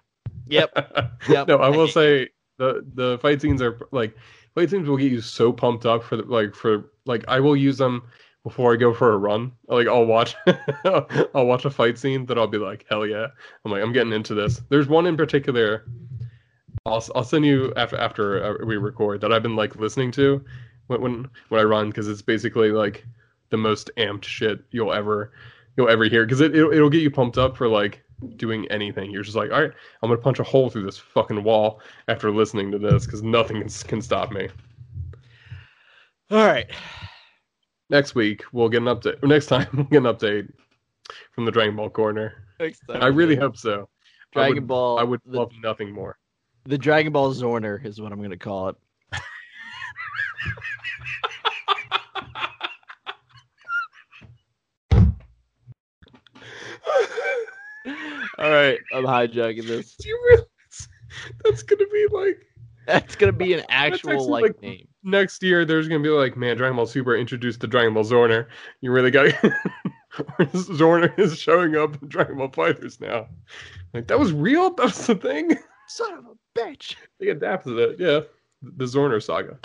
Yep. Yep. no, I will say the the fight scenes are like fight scenes will get you so pumped up for the, like for like I will use them before I go for a run. Like I'll watch I'll watch a fight scene that I'll be like, hell yeah. I'm like, I'm getting into this. There's one in particular I'll I'll send you after after uh, we record that I've been like listening to when when, when I run because it's basically like the most amped shit you'll ever you'll ever hear because it it'll, it'll get you pumped up for like doing anything. You're just like, all right, I'm gonna punch a hole through this fucking wall after listening to this because nothing can, can stop me. All right. Next week we'll get an update. Next time we'll get an update from the Dragon Ball corner. Next time. I really hope so. I Dragon would- Ball. I would the, love nothing more. The Dragon Ball Zorner is what I'm going to call it. All right, I'm hijacking this. Do you realize that's gonna be like That's going to be an actual like, like- name. next year? There's gonna be like, man, Dragon Ball Super introduced the Dragon Ball Zorner. You really got Zorner is showing up in Dragon Ball FighterZ now. Like that was real. That was the thing. Son of a bitch. They adapted it. Yeah, the Zorner saga.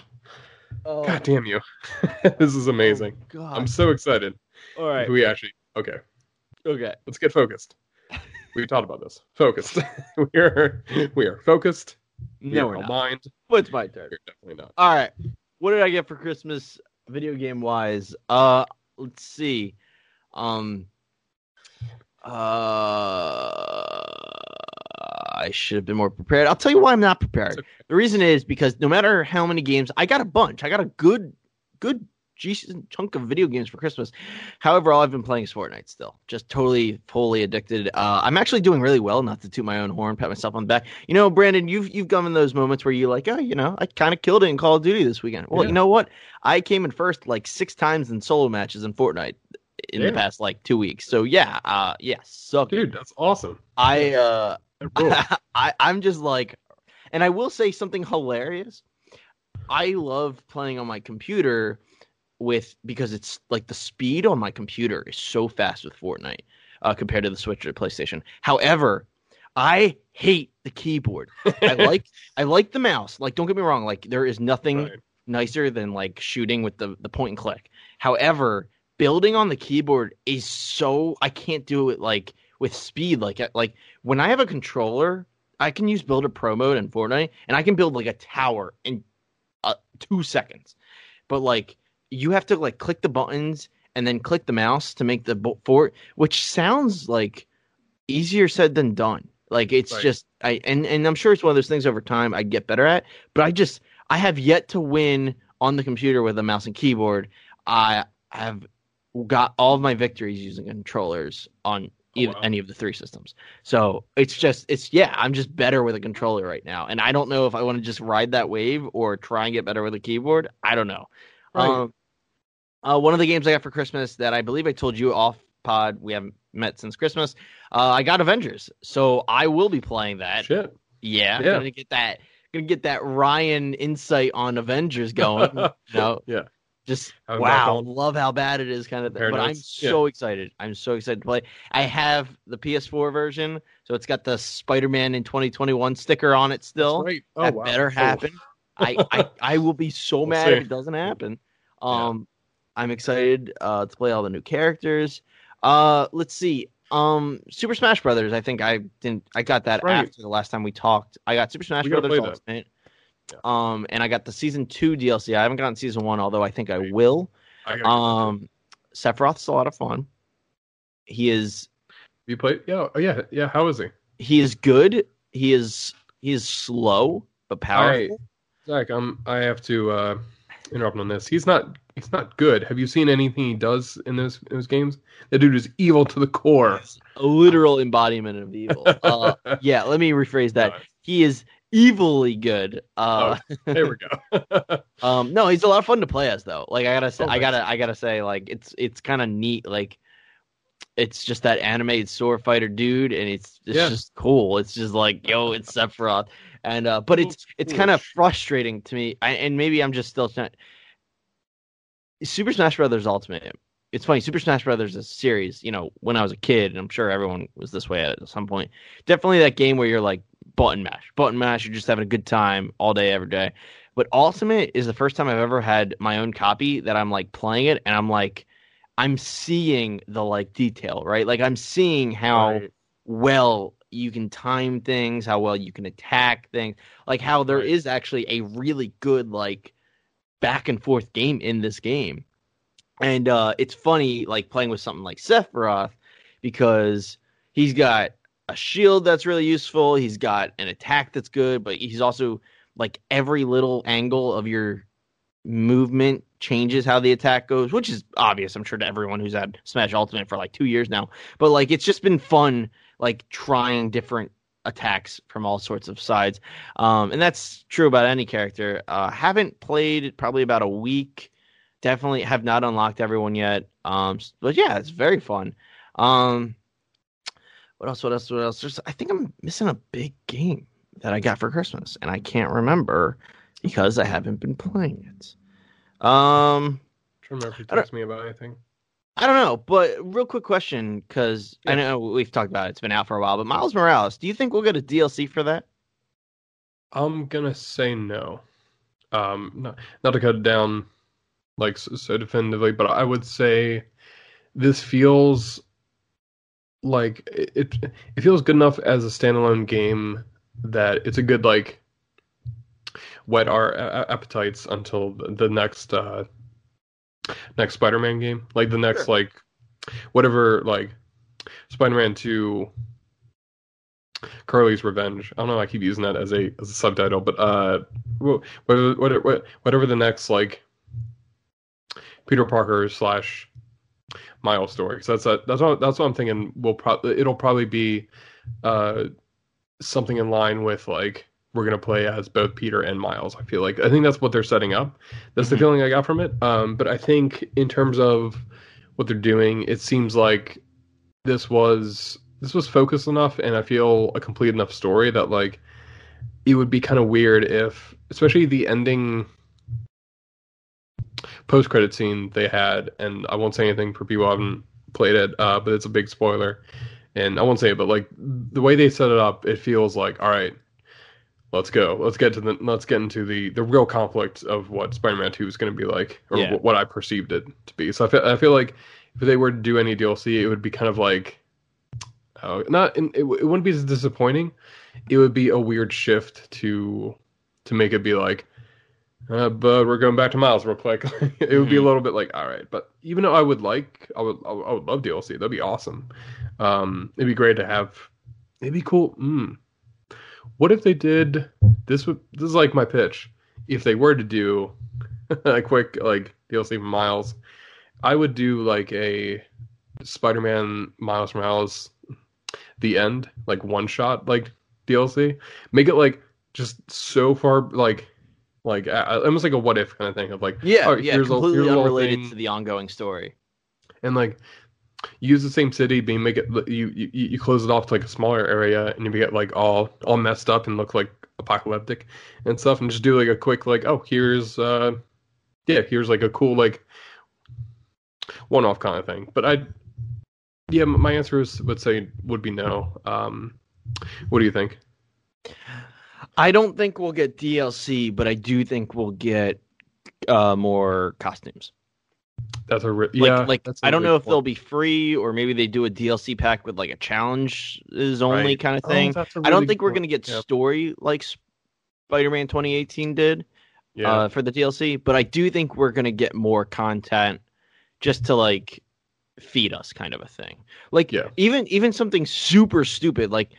Oh, God damn you! this is amazing. God. I'm so excited. All right. We actually okay. Okay. Let's get focused. We talked about this. Focused. we are we are focused. We No, are we're not. aligned. It's my turn. We're definitely not. All right. What did I get for Christmas video game wise? Uh let's see. Um uh I should have been more prepared. I'll tell you why I'm not prepared. Okay. The reason is because no matter how many games, I got a bunch. I got a good good decent chunk of video games for Christmas. However, all I've been playing is Fortnite still. Just totally, fully addicted. Uh, I'm actually doing really well, not to toot my own horn, pat myself on the back. You know, Brandon, you've you've gone in those moments where you're like, oh, you know, I kind of killed it in Call of Duty this weekend. Well, Yeah. you know what? I came in first like six times in solo matches in Fortnite in the past like two weeks. So yeah, uh, yeah, suck. Dude, that's awesome. I uh. I, I'm just like, and I will say something hilarious. I love playing on my computer with because it's like the speed on my computer is so fast with Fortnite uh, compared to the Switch or PlayStation. However, I hate the keyboard. I like I like the mouse. Like, don't get me wrong. Like, there is nothing Right. nicer than like shooting with the the point and click. However, building on the keyboard is so I can't do it like with speed. Like like when I have a controller, I can use Builder Pro mode in Fortnite, and I can build like a tower in uh, two seconds. But like you have to like click the buttons and then click the mouse to make the bo- fort, which sounds like easier said than done. Like it's Right. just I and and I'm sure it's one of those things over time I get better at, but I just I have yet to win on the computer with a mouse and keyboard. I have got all of my victories using controllers on Oh, wow. any of the three systems. So it's just it's yeah, I'm just better with a controller right now, and I don't know if I want to just ride that wave or try and get better with a keyboard. I don't know. Right. Um, uh, one of the games I got for Christmas that I believe I told you off pod we haven't met since Christmas. Uh, I got Avengers, so I will be playing that. Shit. Yeah, Yeah. gonna get that. Gonna get that Ryan insight on Avengers going. no, Yeah. Just wow, love how bad it is, kind of thing. But I'm so excited. I'm so excited to play. I have the PS4 version, so it's got the Spider-Man in 2021 sticker on it still. That's right. Oh, that wow. better Oh. happen. I, I I will be so mad if it doesn't happen. Um, I'm excited uh, to play all the new characters. Uh, let's see. Um, Super Smash Brothers. I think I didn't. I got that Right. after the last time we talked. I got Super Smash We Brothers play that. Ultimate. Um, and I got the season two DLC. I haven't gotten season one, although I think I will. I Um, Sephiroth's a lot of fun. He is You play? Yeah. Oh, yeah. Yeah. How is he? he is good. He is he is slow but powerful. Zach, um, I have to uh, interrupt on this. He's not. He's not good. Have you seen anything he does in those in those games? That dude is evil to the core. A literal embodiment of evil. Uh, yeah, let me rephrase that. He is evilly good. Uh, There we go. um, no, he's a lot of fun to play as though. Like I gotta say, Oh, I gotta, I gotta say, like it's it's kind of neat. Like it's just that animated sword fighter dude, and it's it's Yeah. just cool. It's just like yo, it's Sephiroth, and uh, but it's it's kind of frustrating to me. I, and maybe I'm just still trying. Super Smash Brothers Ultimate. It's funny. Super Smash Brothers is a series. You know, when I was a kid, and I'm sure everyone was this way at some point. Definitely that game where you're like button mash, button mash. You're just having a good time all day, every day. But Ultimate is the first time I've ever had my own copy that I'm like playing it, and I'm like, I'm seeing the like detail, right? Like I'm seeing how Right. well you can time things, how well you can attack things, like how there is Right. actually a really good like back and forth game in this game. And uh it's funny like playing with something like Sephiroth because he's got a shield that's really useful, he's got an attack that's good, but he's also like every little angle of your movement changes how the attack goes, which is obvious, I'm sure, to everyone who's had Smash Ultimate for like two years now. But like, it's just been fun, like trying different attacks from all sorts of sides, um, and that's true about any character. Uh, haven't played probably about a week. Definitely have not unlocked everyone yet. Um, but yeah, it's very fun. Um, what else? What else? What else? There's, I think I'm missing a big game that I got for Christmas, and I can't remember because I haven't been playing it. Um, to remember if you I don't- me about anything. I don't know, but real quick question because I Yeah. know we've talked about it. It's been out for a while, but Miles Morales, do you think we'll get a DLC for that? I'm gonna say no. Um, not not to cut it down like so, so definitively, but I would say this feels like it, it feels good enough as a standalone game that it's a good like whet our appetites until the, the next uh next Spider-Man game, like the next Sure. like whatever like Spider-Man 2 Carly's Revenge. I don't know. I keep using that as a as a subtitle, but uh, whatever whatever, whatever the next like Peter Parker slash Miles story. So that's a, that's what that's what I'm thinking. Will probably it'll probably be uh something in line with like we're gonna play as both Peter and Miles. I feel like I think that's what they're setting up. That's the Mhm. feeling I got from it. Um, but I think in terms of what they're doing, it seems like this was this was focused enough and I feel a complete enough story that like it would be kind of weird if especially the ending post credit scene they had and I won't say anything for people who haven't played it uh, but it's a big spoiler and I won't say it but like the way they set it up it feels like all right let's go let's get to the let's get into the the real conflict of what Spider-Man 2 is going to be like or Yeah. wh- what I perceived it to be so I feel, I feel like if they were to do any DLC it would be kind of like Oh, not it, it wouldn't be as disappointing. It would be a weird shift to to make it be like, uh, but we're going back to Miles real quick. it would be a Mhm. little bit like, all right. But even though I would like, I would, I would, love DLC. That'd be awesome. Um, it'd be great to have. It'd be cool. Mm. What if they did this? Would this is like my pitch? If they were to do a quick like DLC Miles, I would do like a Spider-Man Miles Morales the end like one shot like DLC make it like just so far like like uh, almost like a what if kind of thing of like Yeah, oh, yeah, completely a unrelated thing. to the ongoing story. and like use the same city but you make it you, you you close it off to like a smaller area and you get like all all messed up and look like apocalyptic and stuff and just do like a quick like oh here's uh yeah here's like a cool like one off kind of thing but i yeah my answer is would say would be no um what do you think I don't think we'll get DLC, but I do think we'll get uh, more costumes. that's a re- Like, yeah like I don't know if cool- they'll be free or maybe they do a DLC pack with like a challenge is only Right. kind of Oh, thing. I don't think we're gonna get yeah. story like Spider-Man 2018 did yeah uh, for the DLC, but I do think we're gonna get more content just to like feed us, kind of a thing. Like Yeah. even even something super stupid, like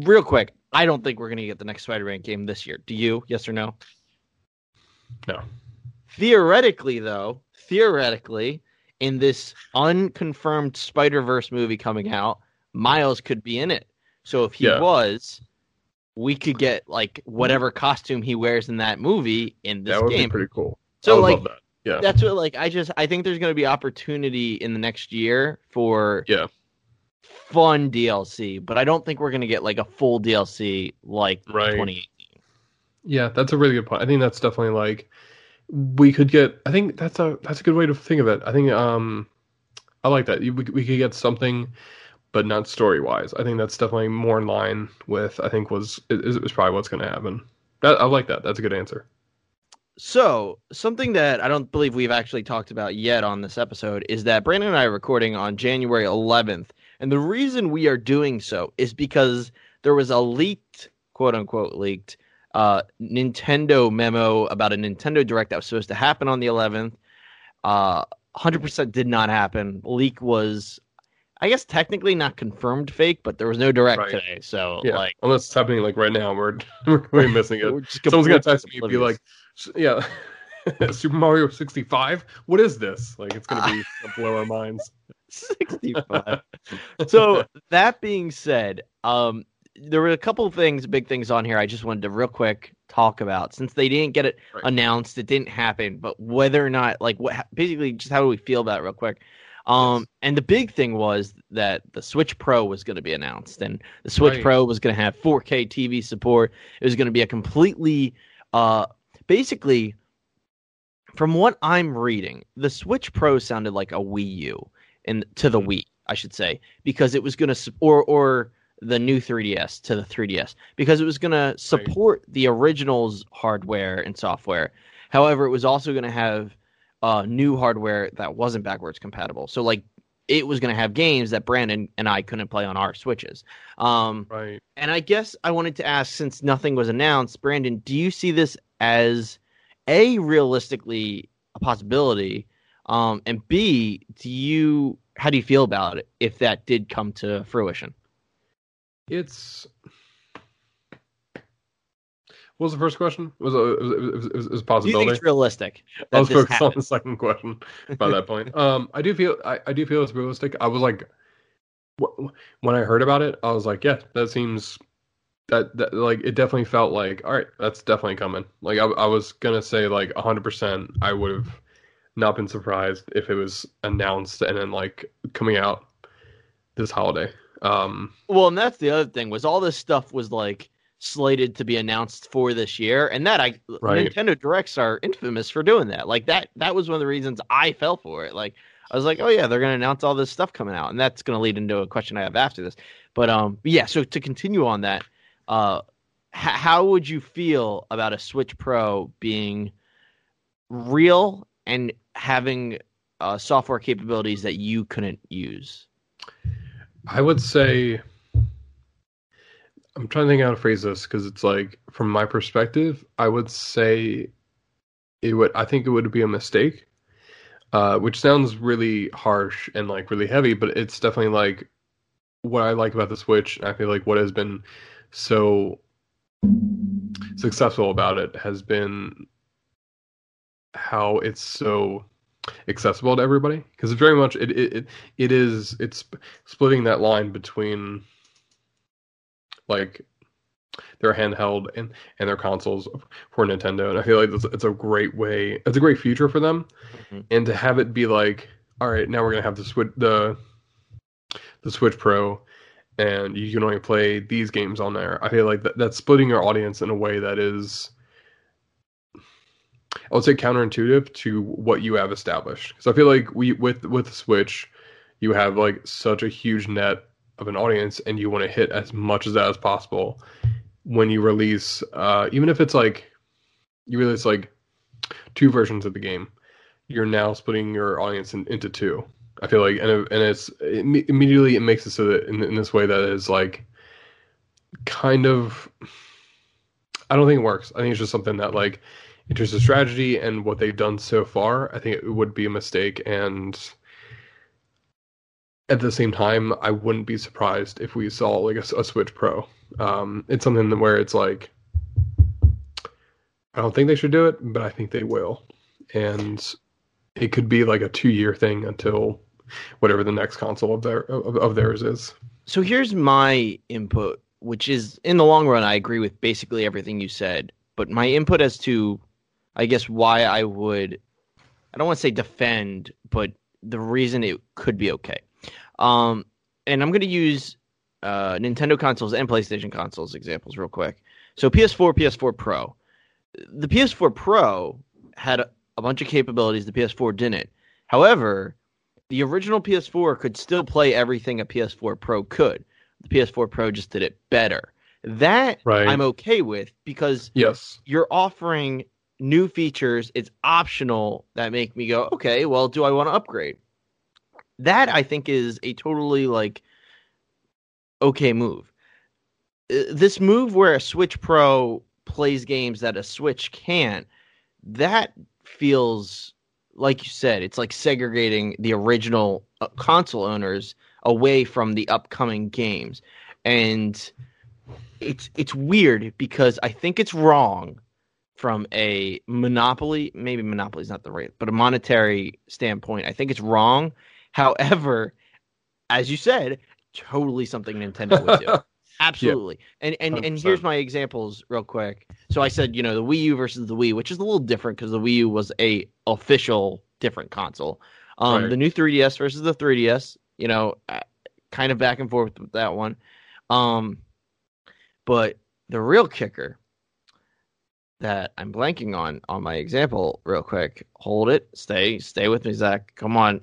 real quick. I don't think we're gonna get the next Spider-Man game this year. Do you? Yes or no? no Theoretically, though, theoretically, in this unconfirmed Spider Verse movie coming out, Miles could be in it. So if he Yeah. was, we could get like whatever costume he wears in that movie in this that would game. be pretty cool I So like love that yeah that's what like I just I think there's going to be opportunity in the next year for Yeah. Fun DLC, but I don't think we're going to get like a full DLC like Right. 2018. Yeah, that's a really good point. I think that's definitely like we could get. I think that's a that's a good way to think of it. I think um I like that. We we could get something, but not story wise. I think that's definitely more in line with I think was is, was probably what's going to happen. That, I like that. That's a good answer. So, something that I don't believe we've actually talked about yet on this episode is that Brandon and I are recording on January 11th. And the reason we are doing so is because there was a leaked, quote unquote, leaked uh, Nintendo memo about a Nintendo Direct that was supposed to happen on the 11th. Uh, 100% did not happen. Leak was, I guess, technically not confirmed fake, but there was no Direct Right. today. So, Yeah, like, unless it's happening like right now, we're we're missing it. we're Someone's gonna text me and be like, "Yeah, Super Mario 65. What is this?" Like it's gonna be blow our minds. 65. so that being said, um, there were a couple of things, big things on here. I just wanted to real quick talk about since they didn't get it Right. announced, it didn't happen. But whether or not, like, what basically, just how do we feel about it, real quick? Um, Yes. and the big thing was that the Switch Pro was going to be announced, and the Switch Right. Pro was going to have 4K TV support. It was going to be a completely, uh, basically, from what I'm reading, the Switch Pro sounded like a Wii U, and to the Mhm. Wii, I should say, because it was going to or or the new 3DS to the 3DS because it was going to support the original's hardware and software. However, it was also going to have uh, new hardware that wasn't backwards compatible. So like it was going to have games that Brandon and I couldn't play on our Switches. Um, Right. and I guess I wanted to ask, since nothing was announced, Brandon, do you see this as a realistically a possibility? Um, and B, do you how do you feel about it if that did come to fruition? It's. What was the first question? Was it, was, it, was, it was, it was a Do you think it's realistic? I was focused on the second question by that point. Um, I do feel I, I do feel it's realistic. I was like, when I heard about it, I was like, yeah, that seems that that like it definitely felt like all right, that's definitely coming. Like I, I was gonna say like hundred percent, I would have not been surprised if it was announced and then like coming out this holiday. Um, Well, and that's the other thing was all this stuff was like slated to be announced for this year, and that I Right. Nintendo Directs are infamous for doing that. Like that that was one of the reasons I fell for it. Like I was like, oh yeah, they're gonna announce all this stuff coming out, and that's gonna lead into a question I have after this. But um, yeah. So to continue on that, uh, h- how would you feel about a Switch Pro being real and having uh, software capabilities that you couldn't use? I would say I'm trying to think how to phrase this because it's like from my perspective, I would say it would I think it would be a mistake. Uh, which sounds really harsh and like really heavy, but it's definitely like what I like about the Switch. I feel like what has been so successful about it has been how it's so accessible to everybody because it's very much it, it it it is it's splitting that line between like their handheld and and their consoles for Nintendo and I feel like it's, it's a great way it's a great future for them Mhm. and to have it be like all right now we're gonna have the switch the the Switch Pro and you can only play these games on there I feel like that, that's splitting your audience in a way that is I would say counterintuitive to what you have established. Because I feel like we with with Switch, you have like such a huge net of an audience, and you want to hit as much of that as possible when you release, uh, even if it's like you release like two versions of the game, you're now splitting your audience in, into two. I feel like, and and it's it, immediately it makes it so that in, in this way that is like kind of. I don't think it works. I think it's just something that like in terms of strategy and what they've done so far, I think it would be a mistake. And at the same time, I wouldn't be surprised if we saw like a, a Switch Pro. Um, it's something where it's like, I don't think they should do it, but I think they will. And it could be like a two year thing until whatever the next console of their of, of theirs is. So here's my input, which is in the long run, I agree with basically everything you said. But my input as to, I guess, why I would, I don't want to say defend, but the reason it could be okay. Um, and I'm going to use uh, Nintendo consoles and PlayStation consoles examples real quick. So PS4, PS4 Pro. The PS4 Pro had a, a bunch of capabilities the PS4 didn't. However, the original PS4 could still play everything a PS4 Pro could. The PS4 Pro just did it better. That Right. I'm okay with because Yes. you're offering new features. It's optional that make me go, okay, well, do I want to upgrade? That I think is a totally like okay move. Uh, This move where a Switch Pro plays games that a Switch can't, that feels like you said, it's like segregating the original uh, console owners away from the upcoming games. And it's it's weird because I think it's wrong from a monopoly, maybe monopoly is not the right, but a monetary standpoint. I think it's wrong. However, as you said, totally something Nintendo would do. Absolutely. And and and here's 100%. my examples real quick. So I said, you know, the Wii U versus the Wii, which is a little different because the Wii U was a official different console. Um, Right. the new 3DS versus the 3DS, you know, uh, kind of back and forth with that one. Um, but the real kicker that I'm blanking on on my example real quick. Hold it. Stay stay with me, Zach. Come on.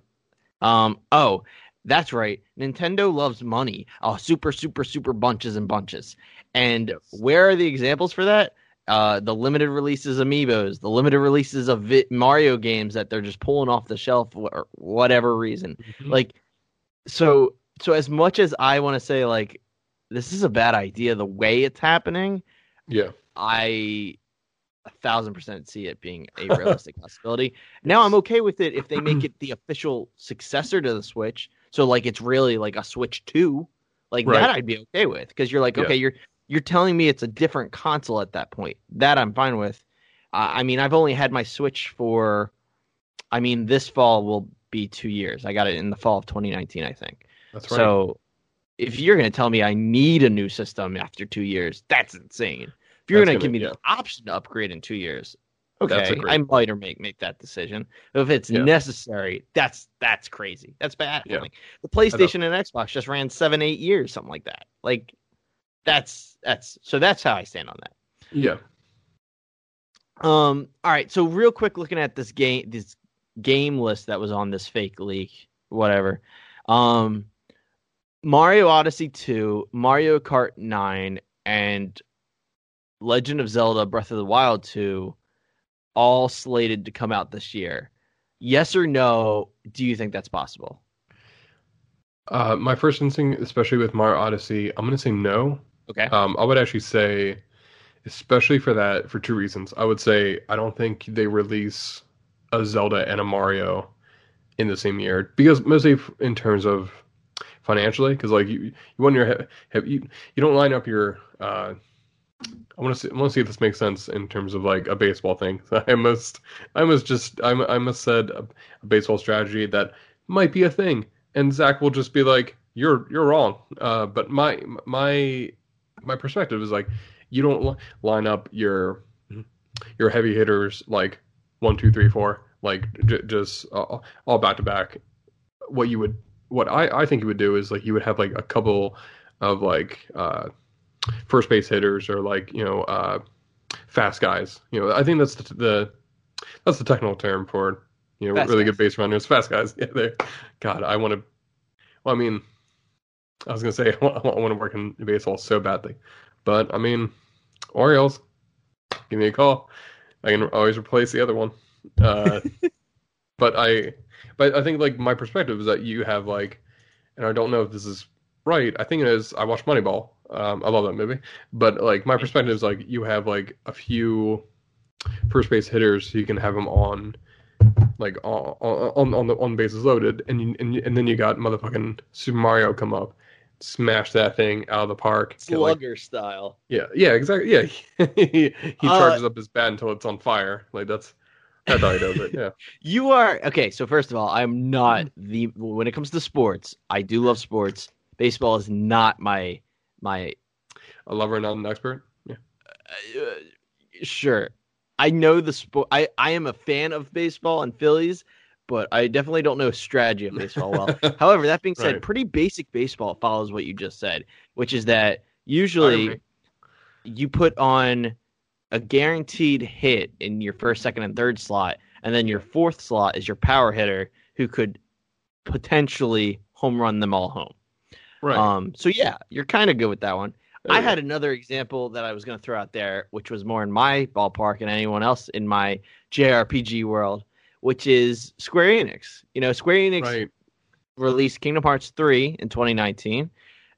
Um oh, that's right. Nintendo loves money. Oh, super, super, super bunches and bunches. And where are the examples for that? Uh, the limited releases of amiibos, the limited releases of vi- Mario games that they're just pulling off the shelf for whatever reason Mhm. like so so as much as i want to say like this is a bad idea the way it's happening yeah. i a thousand percent see it being a realistic possibility now i'm okay with it if they make it the official successor to the switch so like it's really like a switch 2 like Right. that i'd be okay with because you're like Yeah. okay you're you're telling me it's a different console at that point that i'm fine with uh, i mean i've only had my switch for i mean this fall will be two years i got it in the fall of 2019 i think That's right. so if you're going to tell me I need a new system after two years, that's insane. If you're going to give me yeah. the option to upgrade in two years, okay, I might or make make that decision. If it's Yeah. necessary, that's that's crazy. That's bad. Yeah. Like, the PlayStation and Xbox just ran seven, eight years, something like that. Like that's that's so that's how I stand on that. yeah. Um. All right. So real quick, looking at this game, this game list that was on this fake leak, whatever. Um, Mario Odyssey two, Mario Kart nine, and Legend of Zelda: Breath of the Wild two, all slated to come out this year. Yes or no? Do you think that's possible? Uh, my first instinct, especially with Mario Odyssey, I'm gonna say no. Okay. Um, I would actually say, especially for that, for two reasons. I would say I don't think they release a Zelda and a Mario in the same year because mostly in terms of financially, because like you, you want your have you you don't line up your. Uh, I want to see. I want to see if this makes sense in terms of like a baseball thing. So I must. I must just, I, I almost said a, a baseball strategy that might be a thing, and Zach will just be like, "You're, you're wrong." Uh, but my, my, my perspective is like, you don't li- line up your, your heavy hitters like one, two, three, four, like j- just uh, all back to back. What you would, what I, I think you would do is like you would have like a couple of like. uh first base hitters or like you know uh, fast guys. You know, I think that's the, the that's the technical term for you know Fast really guys. good base runners. Fast guys. Yeah, they. God, I want to. Well, I mean, I was gonna say I want, I want to work in baseball so badly, but I mean, Orioles, give me a call. I can always replace the other one. Uh, but I, but I think like my perspective is that you have like, and I don't know if this is right. I think it is. I watched Moneyball. Um, I love that movie. But like my perspective is like you have like a few first base hitters, so you can have them on like on on, on the on bases loaded, and you, and you- and then you got motherfucking Super Mario come up, smash that thing out of the park. get, like- Slugger style. yeah, yeah, exactly. Yeah, he, he Uh, charges up his bat until it's on fire. Like that's that's how he does it. Yeah, You are okay. So first of all, I'm not the when it comes to sports. I do love sports. Baseball is not my my. a lover, not an expert. Yeah, Uh, sure, I know the sport. I I am a fan of baseball and Phillies, but I definitely don't know strategy of baseball well. However, that being said, Right. pretty basic baseball follows what you just said, which is that usually you put on a guaranteed hit in your first, second, and third slot, and then your fourth slot is your power hitter who could potentially home run them all home. Right. Um, so yeah, you're kind of good with that one. There I had another example that I was going to throw out there, which was more in my ballpark and anyone else in my JRPG world, which is Square Enix. You know, Square Enix right. released Kingdom Hearts 3 in 2019,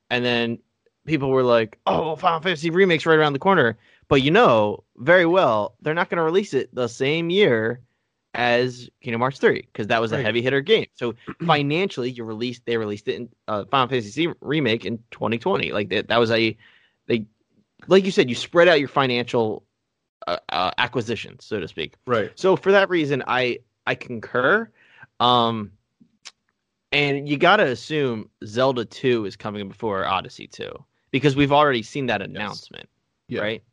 and then people were like, "Oh, well, Final Fantasy remake's right around the corner." But you know very well they're not going to release it the same year as Kingdom Hearts 3 because that was a heavy hitter game. So financially, you released they released it in uh, Final Fantasy remake in 2020. Like that, that was a they like you said, you spread out your financial uh, uh, acquisitions, so to speak. Right. So for that reason, I I concur. Um, and you got to assume Zelda 2 is coming before Odyssey 2 because we've already seen that announcement, Yeah. right?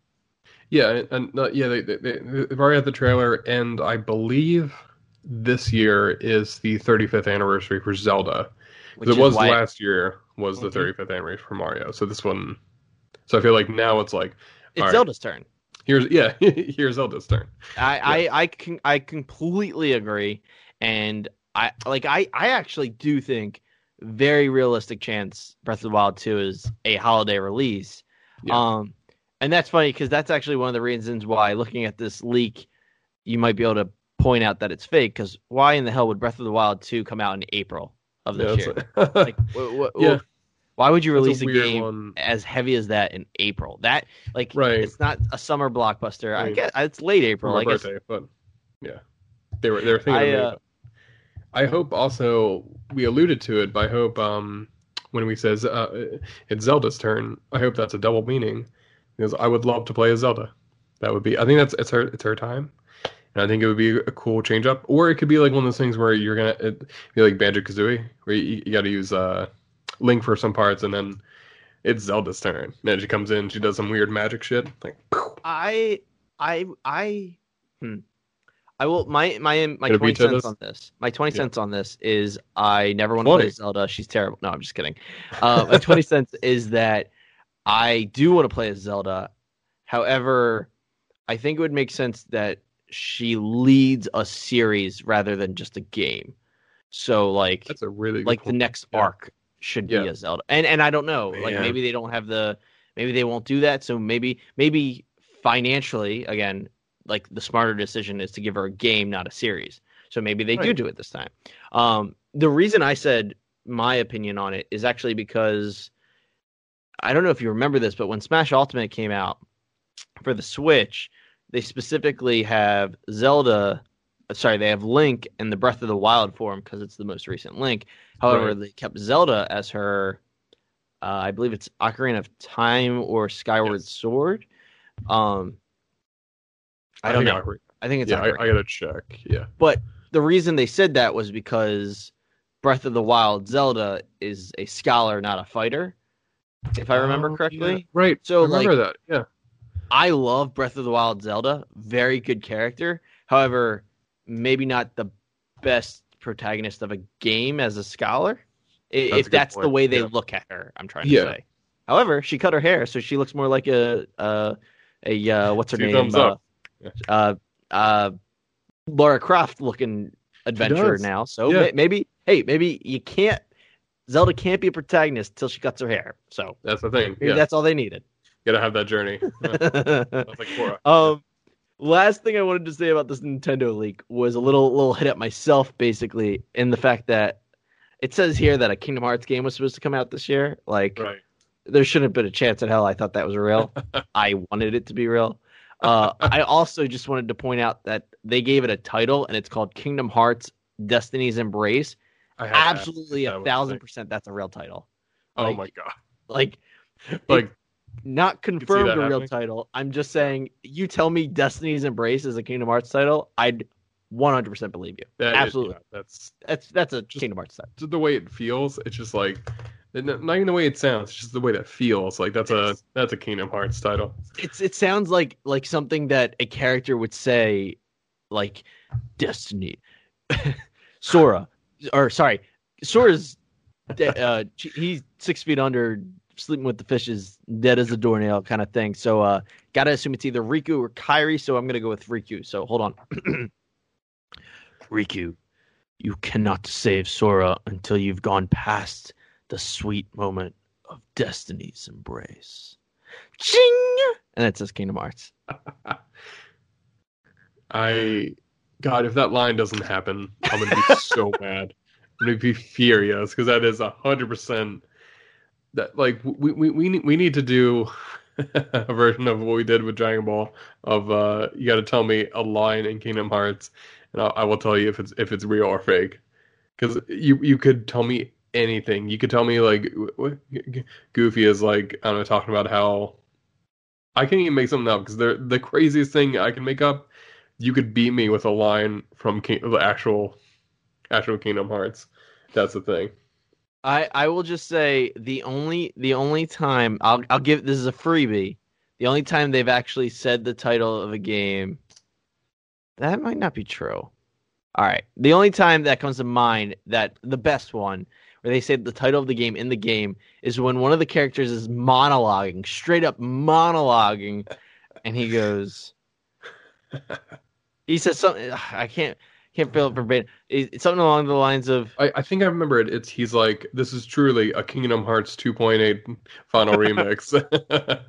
Yeah, and, uh, yeah, they, they, they, they've already had the trailer, and I believe this year is the 35th anniversary for Zelda. 'Cause Which it was why- last year was the Mhm. 35th anniversary for Mario. So this one, so I feel like now it's like It's right. Zelda's turn. here's yeah here's Zelda's turn. I, I I can I completely agree, and I like I I actually do think very realistic chance Breath of the Wild 2 is a holiday release. Yeah. Um, and that's funny because that's actually one of the reasons why looking at this leak, you might be able to point out that it's fake. Because why in the hell would Breath of the Wild 2 come out in April of this Yeah, year? it's Like, wh- wh- Yeah. why would you release a, weird game one. as heavy as that in April? That like Right. it's not a summer blockbuster. I Right. guess it's late April. my I guess birthday, but yeah, they were they were thinking. I, of me, uh, I hope also we alluded to it, but I hope um when we says uh, it's Zelda's turn, I hope that's a double meaning because I would love to play as Zelda. That would be. I think that's it's her it's her time, and I think it would be a cool change up. Or it could be like one of those things where you're gonna it, be like Banjo Kazooie, where you, you got to use uh Link for some parts, and then it's Zelda's turn. And then she comes in, she does some weird magic shit, like. I I I hmm. I will my my my twenty cents on this. My twenty Yeah. cents on this is I never want to play Zelda. She's terrible. No, I'm just kidding. Uh, my twenty cents is that I do want to play as Zelda. However, I think it would make sense that she leads a series rather than just a game. So like That's a really like the next Yeah. arc should be a Zelda. And and I don't know, like maybe they don't have the maybe they won't do that. So maybe maybe financially again, like the smarter decision is to give her a game, not a series. So maybe they do do it this time. Um, the reason I said my opinion on it is actually because I don't know if you remember this, but when Smash Ultimate came out for the Switch, they specifically have Zelda. Sorry, they have Link in the Breath of the Wild form because it's the most recent Link. However, Right. they kept Zelda as her. Uh, I believe it's Ocarina of Time or Skyward Yes. Sword. Um, I don't know. Ocarina- I think it's yeah, I, I gotta check. Yeah, But the reason they said that was because Breath of the Wild Zelda is a scholar, not a fighter. If I remember Oh, correctly. yeah. Right. So, I remember that. Yeah. I love Breath of the Wild Zelda. Very good character. However, maybe not the best protagonist of a game as a scholar. That's if good that's the way they yeah. look at her, I'm trying to Yeah. say. However, she cut her hair, so she looks more like a a, a uh, what's her Two name? uh, uh, uh, Lara Croft looking adventurer now. So maybe, hey, maybe you can't. Zelda can't be a protagonist till she cuts her hair. So That's the thing. Yeah. that's all they needed. Gotta have that journey. Like um, last thing I wanted to say about this Nintendo leak was a little little hit at myself, basically, in the fact that it says here that a Kingdom Hearts game was supposed to come out this year. Like, Right. there shouldn't have been a chance in hell I thought that was real. I wanted it to be real. Uh, I also just wanted to point out that they gave it a title, and it's called Kingdom Hearts: Destiny's Embrace. Absolutely, a thousand percent, that's a real title. Oh my god. Like, Like not confirmed a real happening. title. I'm just saying, you tell me Destiny's Embrace is a Kingdom Hearts title, I'd 100% believe you. that, Absolutely. yeah, that's That's that's a Just- Kingdom Hearts title. the way it feels. It's just like not even the way it sounds. It's just the way that feels. Like that's a that's a Kingdom Hearts title. It's it sounds like like something that a character would say, like Destiny, Sora, or sorry, Sora's uh, he's six feet under, sleeping with the fishes, dead as a doornail, kind of thing. So uh, gotta assume it's either Riku or Kairi. So I'm gonna go with Riku. So hold on, Riku, You cannot save Sora until you've gone past the sweet moment of destiny's embrace. Ching! And it says Kingdom Hearts. I, God, if that line doesn't happen, I'm gonna be so mad. I'm gonna be furious because that is a hundred percent. That like we we we need, we need to do a version of what we did with Dragon Ball. Of uh, you got to tell me a line in Kingdom Hearts, and I, I will tell you if it's if it's real or fake. Because you you could tell me anything. You could tell me like what, Goofy is like I don't know talking about how I can't even make something up because the the craziest thing I can make up. You could beat me with a line from the actual actual Kingdom Hearts. That's the thing. I I will just say the only the only time I'll I'll give this is a freebie. The only time they've actually said the title of a game that might not be true. All right. The only time that comes to mind that the best one where they say the title of the game in the game is when one of the characters is monologuing, straight up monologuing, and he goes he says something I can't can't feel it verbatim. It's something along the lines of I, I think I remember it. It's he's like, this is truly a Kingdom Hearts 2.8 final remix.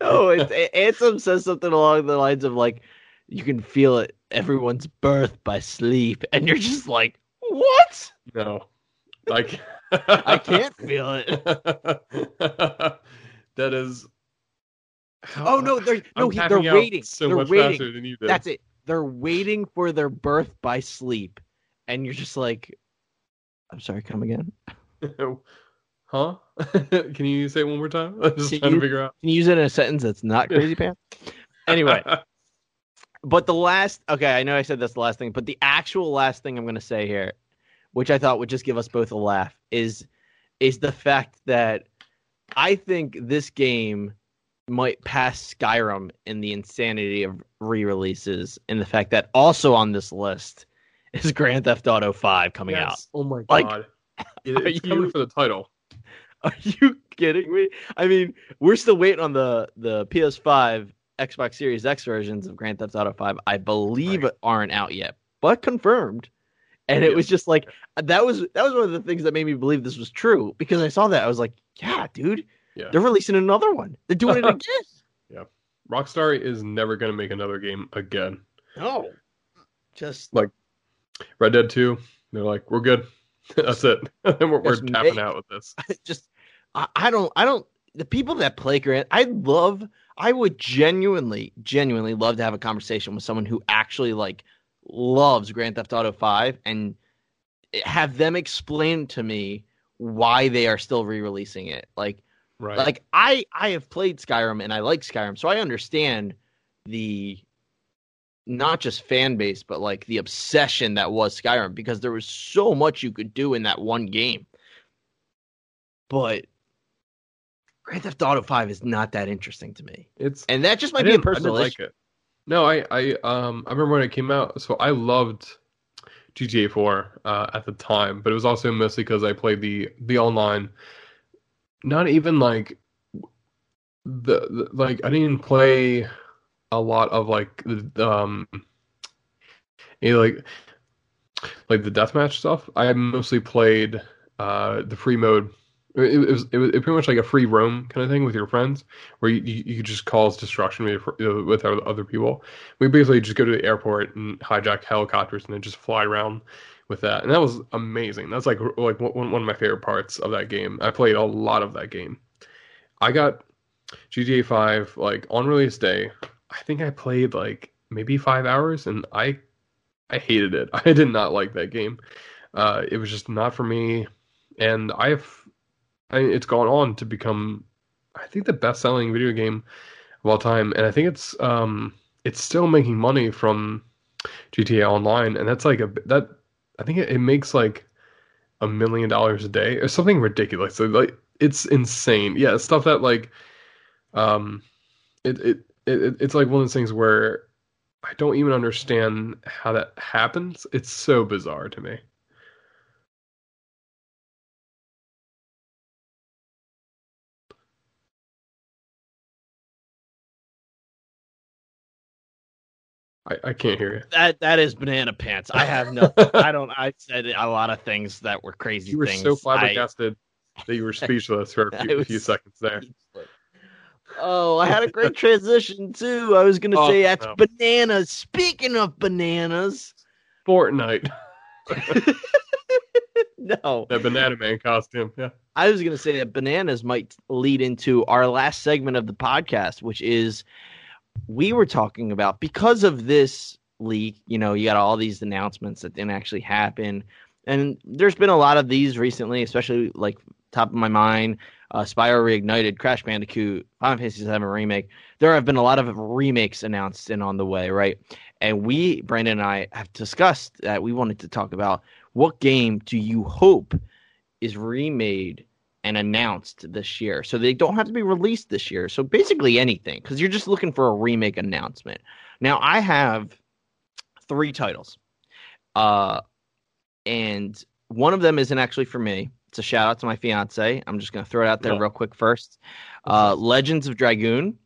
no, it's Ansem says something along the lines of like, you can feel it, everyone's birth by sleep, and you're just like, what? No, like I can't feel it. that is. Oh, oh no, they're no, he, they're waiting. So they're much waiting. faster than you did. That's it. They're waiting for their birth by sleep, and you're just like, I'm sorry, come again. huh? Can you say it one more time? I'm just Can trying you- to figure out. Can you use it in a sentence that's not crazy pants? Anyway, but the last okay, I know I said that's the last thing, but the actual last thing I'm gonna say here, which I thought would just give us both a laugh, is is the fact that I think this game might pass Skyrim in the insanity of re-releases, and the fact that also on this list is Grand Theft Auto 5 coming out. Oh my Like, god! It's coming for the title. Are you kidding me? I mean, we're still waiting on the the PS5, Xbox Series X versions of Grand Theft Auto 5. I believe Right. aren't out yet, but confirmed. And it was just like that was that was one of the things that made me believe this was true because I saw that I was like, yeah, dude, Yeah. they're releasing another one. They're doing it again. Yeah. Rockstar is never going to make another game again. No, just Like- Red Dead 2, they're like, we're good. That's it. we're we're tapping make- out with this. just I, I don't I don't the people that play Grand I love I would genuinely genuinely love to have a conversation with someone who actually like loves Grand Theft Auto 5 and have them explain to me why they are still re-releasing it. Like Right. like I I have played Skyrim and I like Skyrim, so I understand the not just fan base, but like the obsession that was Skyrim because there was so much you could do in that one game. But Grand Theft Auto Five is not that interesting to me, it's and that just I might be a personal issue. like it. No, I, I, um, I remember when it came out. So I loved GTA 4 uh, at the time, but it was also mostly because I played the the online. Not even like the, the like I didn't play a lot of like the um, you know, like like the deathmatch stuff. I mostly played uh the free mode. It, it was it was pretty much like a free roam kind of thing with your friends where you, you, you could just cause destruction with, with other people. We basically just go to the airport and hijack helicopters and then just fly around with that, and that was amazing. That's like like one one of my favorite parts of that game. I played a lot of that game. I got GTA Five like on release day. I think I played like maybe five hours, and I I hated it. I did not like that game. Uh, it was just not for me, and I've I, it's gone on to become I think the best selling video game of all time, and I think it's um it's still making money from GTA Online, and that's like a that I think it, it makes like a million dollars a day or something ridiculous. So like it's insane. Yeah, stuff that like um it it, it it's like one of those things where I don't even understand how that happens. It's so bizarre to me. I, I can't hear you. That that is banana pants. I have no. I don't. I said a lot of things that were crazy. You were things. so I- flabbergasted that you were speechless for a few, was few seconds there. Oh, I had a great transition too. I was gonna Oh, say that's no. bananas. Speaking of bananas, Fortnite, no, that Banana Man costume. Yeah. I was gonna say that bananas might lead into our last segment of the podcast, which is we were talking about because of this leak. You know, you got all these announcements that didn't actually happen, and there's been a lot of these recently, especially like top of my mind. Uh, Spyro Reignited, Crash Bandicoot, Final Fantasy VII Remake. There have been a lot of remakes announced and on the way, right? And we, Brandon and I, have discussed that we wanted to talk about what game do you hope is remade and announced this year. So they don't have to be released this year. So basically anything, because you're just looking for a remake announcement. Now I have three titles. Uh and one of them isn't actually for me. It's a shout out to my fiance. I'm just gonna throw it out there Yeah. real quick first. Uh Legends of Dragoon.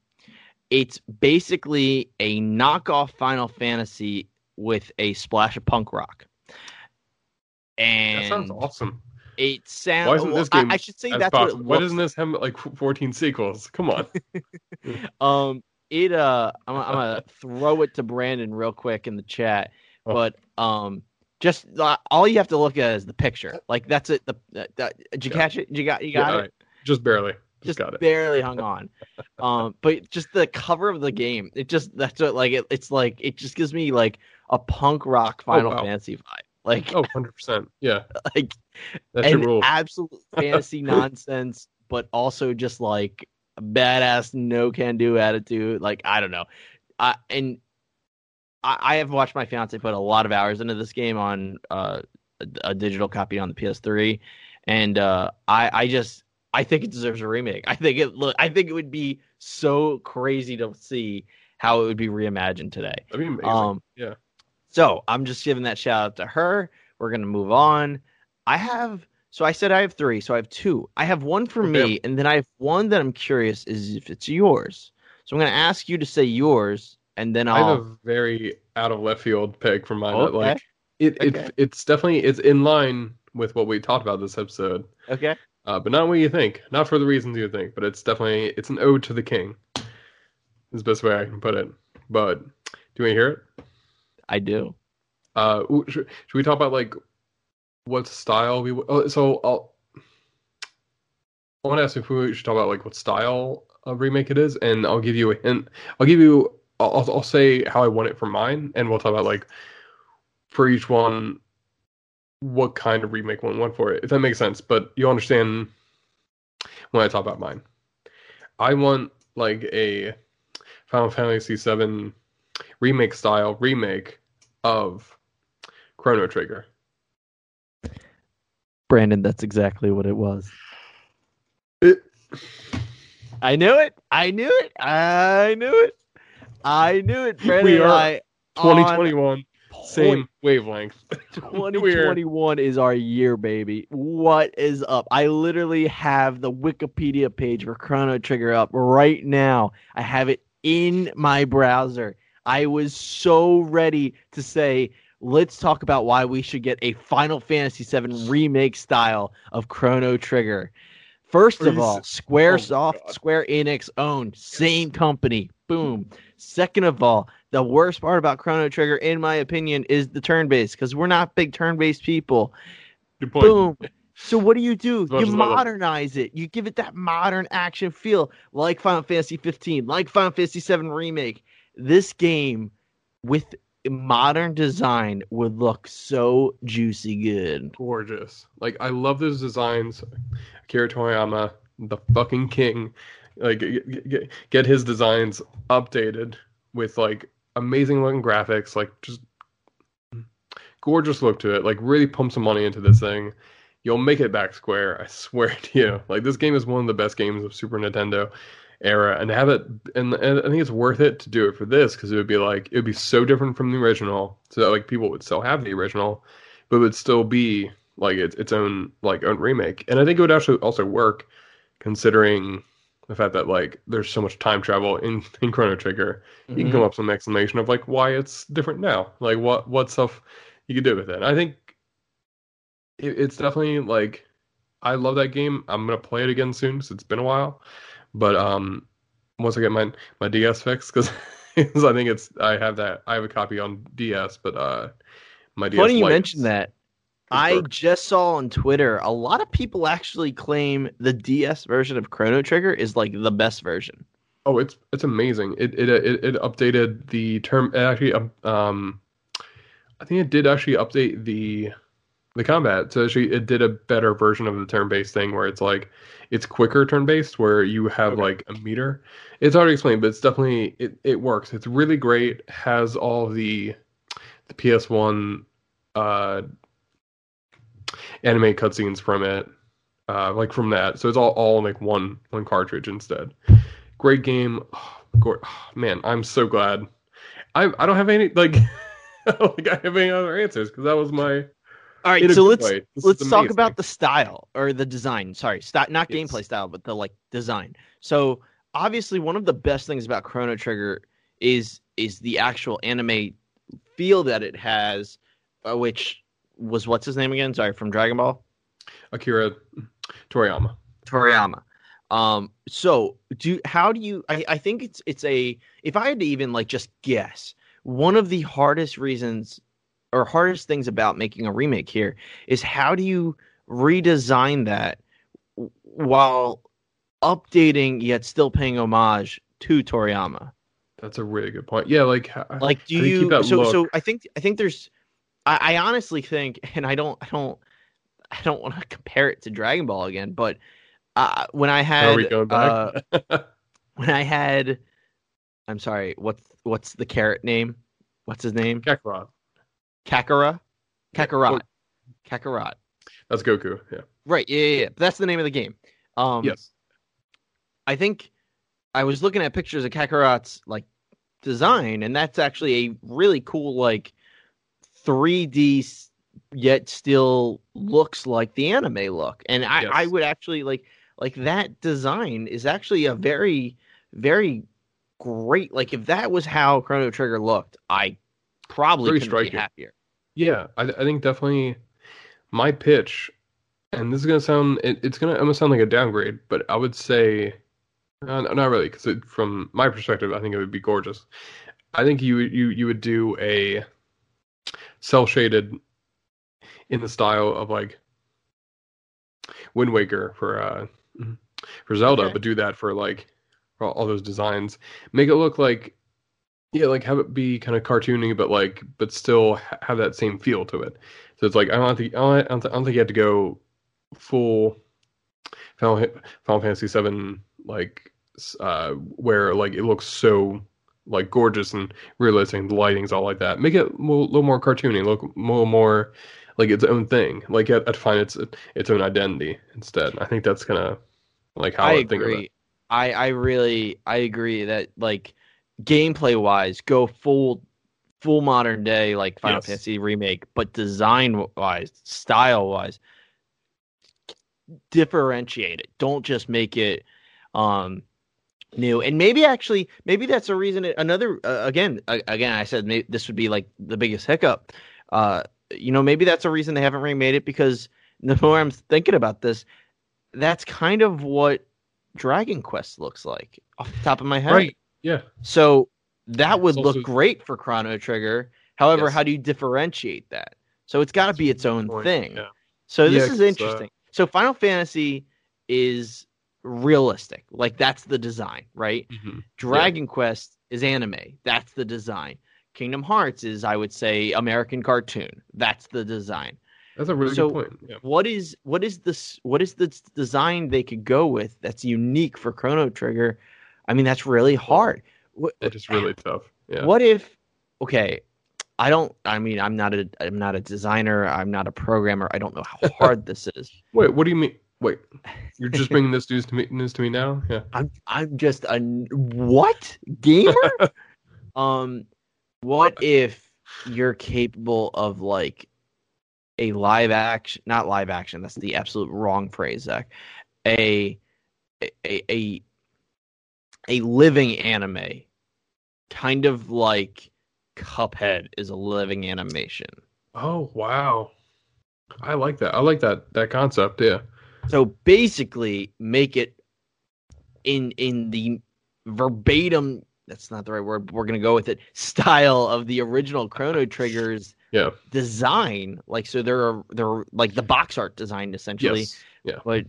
It's basically a knockoff Final Fantasy with a splash of punk rock. And That sounds awesome. It sounds. Why isn't this game I, I should say that's possible. what Why doesn't this have like 14 sequels? Come on. Um, it. Uh, I'm, I'm gonna throw it to Brandon real quick in the chat, Oh. but um, just uh, all you have to look at is the picture. Like that's it. The that, did you Yeah. catch it? You got you got all it. right. Just barely. Just, Just got it. barely hung on. um, but just the cover of the game, it just that's what like it, it's like it just gives me like a punk rock Final wow. Fantasy vibe. Like Oh, 100%. Yeah. like That's your rule. absolute fantasy nonsense, but also just like badass no can do attitude. Like I don't know, I and I, I have watched my fiance put a lot of hours into this game on uh, a, a digital copy on the PS3, and uh, I I just I think it deserves a remake. I think it look I think it would be so crazy to see how it would be reimagined today. That'd be amazing. Um, yeah. So I'm just giving that shout out to her. We're gonna move on. I have so I said I have three, so I have two. I have one for me, and then I have one that I'm curious is if it's yours. So I'm gonna ask you to say yours, and then I have I'll. a very out of left field pick for mine. Okay. Like it, Okay. it, it's definitely it's in line with what we talked about this episode, Okay. uh, but not what you think. Not for the reasons you think, but it's definitely it's an ode to the king. Is the best way I can put it. But do you want to hear it? I do. Uh, should, should we talk about like what style we? Oh, so I'll. I want to ask if we should talk about like what style of remake it is, and I'll give you a hint. I'll give you. I'll, I'll say how I want it for mine, and we'll talk about like for each one what kind of remake one want for it, if that makes sense. But you'll understand when I talk about mine. I want like a Final Fantasy VII remake style remake of Chrono Trigger. Brandon, that's exactly what it was. It, I knew it. I knew it. I knew it. I knew it, Brandon. We are I, 2021, same point. wavelength. 2021 is our year, baby. What is up? I literally have the Wikipedia page for Chrono Trigger up right now. I have it in my browser. I was so ready to say, let's talk about why we should get a Final Fantasy VII remake style of Chrono Trigger. First of all, Squaresoft, God. Square Enix owned, same company. Boom. Second of all, the worst part about Chrono Trigger, in my opinion, is the turn based because we're not big turn based people. Boom. So what do you do? You as I love it. modernize it. You give it that modern action feel, like Final Fantasy 15, like Final Fantasy 7 remake. This game with modern design would look so juicy good. Gorgeous. Like I love those designs. Akira Toriyama, the fucking king. Like get, get, get his designs updated with like amazing looking graphics, like just gorgeous look to it. Like really pump some money into this thing. You'll make it back square. I swear to you. Like this game is one of the best games of Super Nintendo era, and have it, and, and I think it's worth it to do it for this because it would be like it would be so different from the original, so that like people would still have the original, but it would still be like its its own like own remake. And I think it would actually also work considering The fact that like there's so much time travel in in Chrono Trigger, you can Mhm. come up with some explanation of like why it's different now. Like what what stuff you could do with it. I think it, it's definitely like I love that game. I'm gonna play it again soon because it's been a while. But um, once I get my my DS fixed, because I think it's I have that I have a copy on DS, but uh, my DS. Funny you mentioned is- that. I just saw on Twitter a lot of people actually claim the DS version of Chrono Trigger is like the best version. Oh, it's it's amazing. It it it, it updated the term. It actually, um, um, I think it did actually update the the combat. So actually, it did a better version of the turn-based thing where it's like it's quicker turn-based, where you have Okay. like a meter. It's hard to explain, but it's definitely it it works. It's really great. Has all the the PS1 uh anime cutscenes from it, uh, like from that. So it's all all like one one cartridge instead. Great game, oh, gor- oh, man. I'm so glad. I I don't have any like like I have any other answers because that was my. All right, so let's way. This is let's talk about the style or the design. Sorry, sti- not Yes. gameplay style, but the like design. So obviously, one of the best things about Chrono Trigger is is the actual anime feel that it has, uh, which was what's his name again? Sorry, from Dragon Ball. Akira Toriyama. Toriyama. Um, so do how do you I, I think it's it's a if I had to even like just guess, one of the hardest reasons or hardest things about making a remake here is how do you redesign that while updating yet still paying homage to Toriyama? That's a really good point. Yeah, like Like do you you so so? I think I think there's I, I honestly think and I don't I don't I don't want to compare it to Dragon Ball again, but uh, when I had are we going back? uh, when I had, I'm sorry, what's what's the carrot name? What's his name? Kakarot. Kakara, Yeah, Kakarot, Kakarot. That's Goku. Yeah. Right. Yeah, yeah, yeah. That's the name of the game. Um, yes. I think I was looking at pictures of Kakarot's like design, and that's actually a really cool like 3D yet still looks like the anime look. And I, Yes. I would actually like like that design is actually a very very great like if that was how Chrono Trigger looked, I probably couldn't striking. be happier. Yeah, I, I think definitely my pitch, and this is gonna sound it, it's gonna almost sound like a downgrade, but I would say uh, not really because from my perspective, I think it would be gorgeous. I think you you you would do a cell shaded in the style of like Wind Waker for uh for Zelda, Okay. but do that for like all those designs. Make it look like yeah, like have it be kind of cartoony, but like but still have that same feel to it. So it's like I don't think I don't, I don't, thi- I don't think you have to go full Final, Final Fantasy Seven like uh where like it looks so like gorgeous and realistic and the lighting's all like that. Make it a little, more cartoony, look a little more like its own thing. Like it, it find its its own identity instead. I think that's kind of like how I, I would think of it. agree. I I really I agree that like gameplay wise, go full full modern day like Final Yes. Fantasy remake, but design wise, style wise, differentiate it. Don't just make it um new. And maybe actually, maybe that's a reason. It, another uh, again, uh, again, I said maybe this would be like the biggest hiccup. Uh, you know, maybe that's a reason they haven't remade it because the more I'm thinking about this, that's kind of what Dragon Quest looks like off the top of my head. Right. Yeah. So that would It's look also- great for Chrono Trigger. However, Yes. how do you differentiate that? So it's got to be its own point, thing. yeah. So this Yeah, is uh, interesting. so Final Fantasy is realistic. Like that's the design, right? Mhm. Dragon Quest is anime. That's the design. Kingdom Hearts is, I would say, American cartoon. That's the design. That's a really So- good point. Yeah. What is what is this? What is the design they could go with that's unique for Chrono Trigger? I mean, that's really hard. It's really tough. Yeah. what if? Okay, I don't. I mean, I'm not a. I'm not a designer. I'm not a programmer. I don't know how hard this is. Wait, what do you mean? Wait, you're just bringing this news to me news to me now? Yeah. I'm. I'm just a what gamer? um, what if you're capable of like a live action? Not live action. That's the absolute wrong phrase, Zach. A a a a living anime, kind of like Cuphead is a living animation. Oh wow, I like that. I like that that concept. Yeah. So basically, make it in in the verbatim. That's not the right word. But we're gonna go with it. Style of the original Chrono Triggers Yeah. design. Like so, they're they're like the box art design essentially. Yes. Yeah. But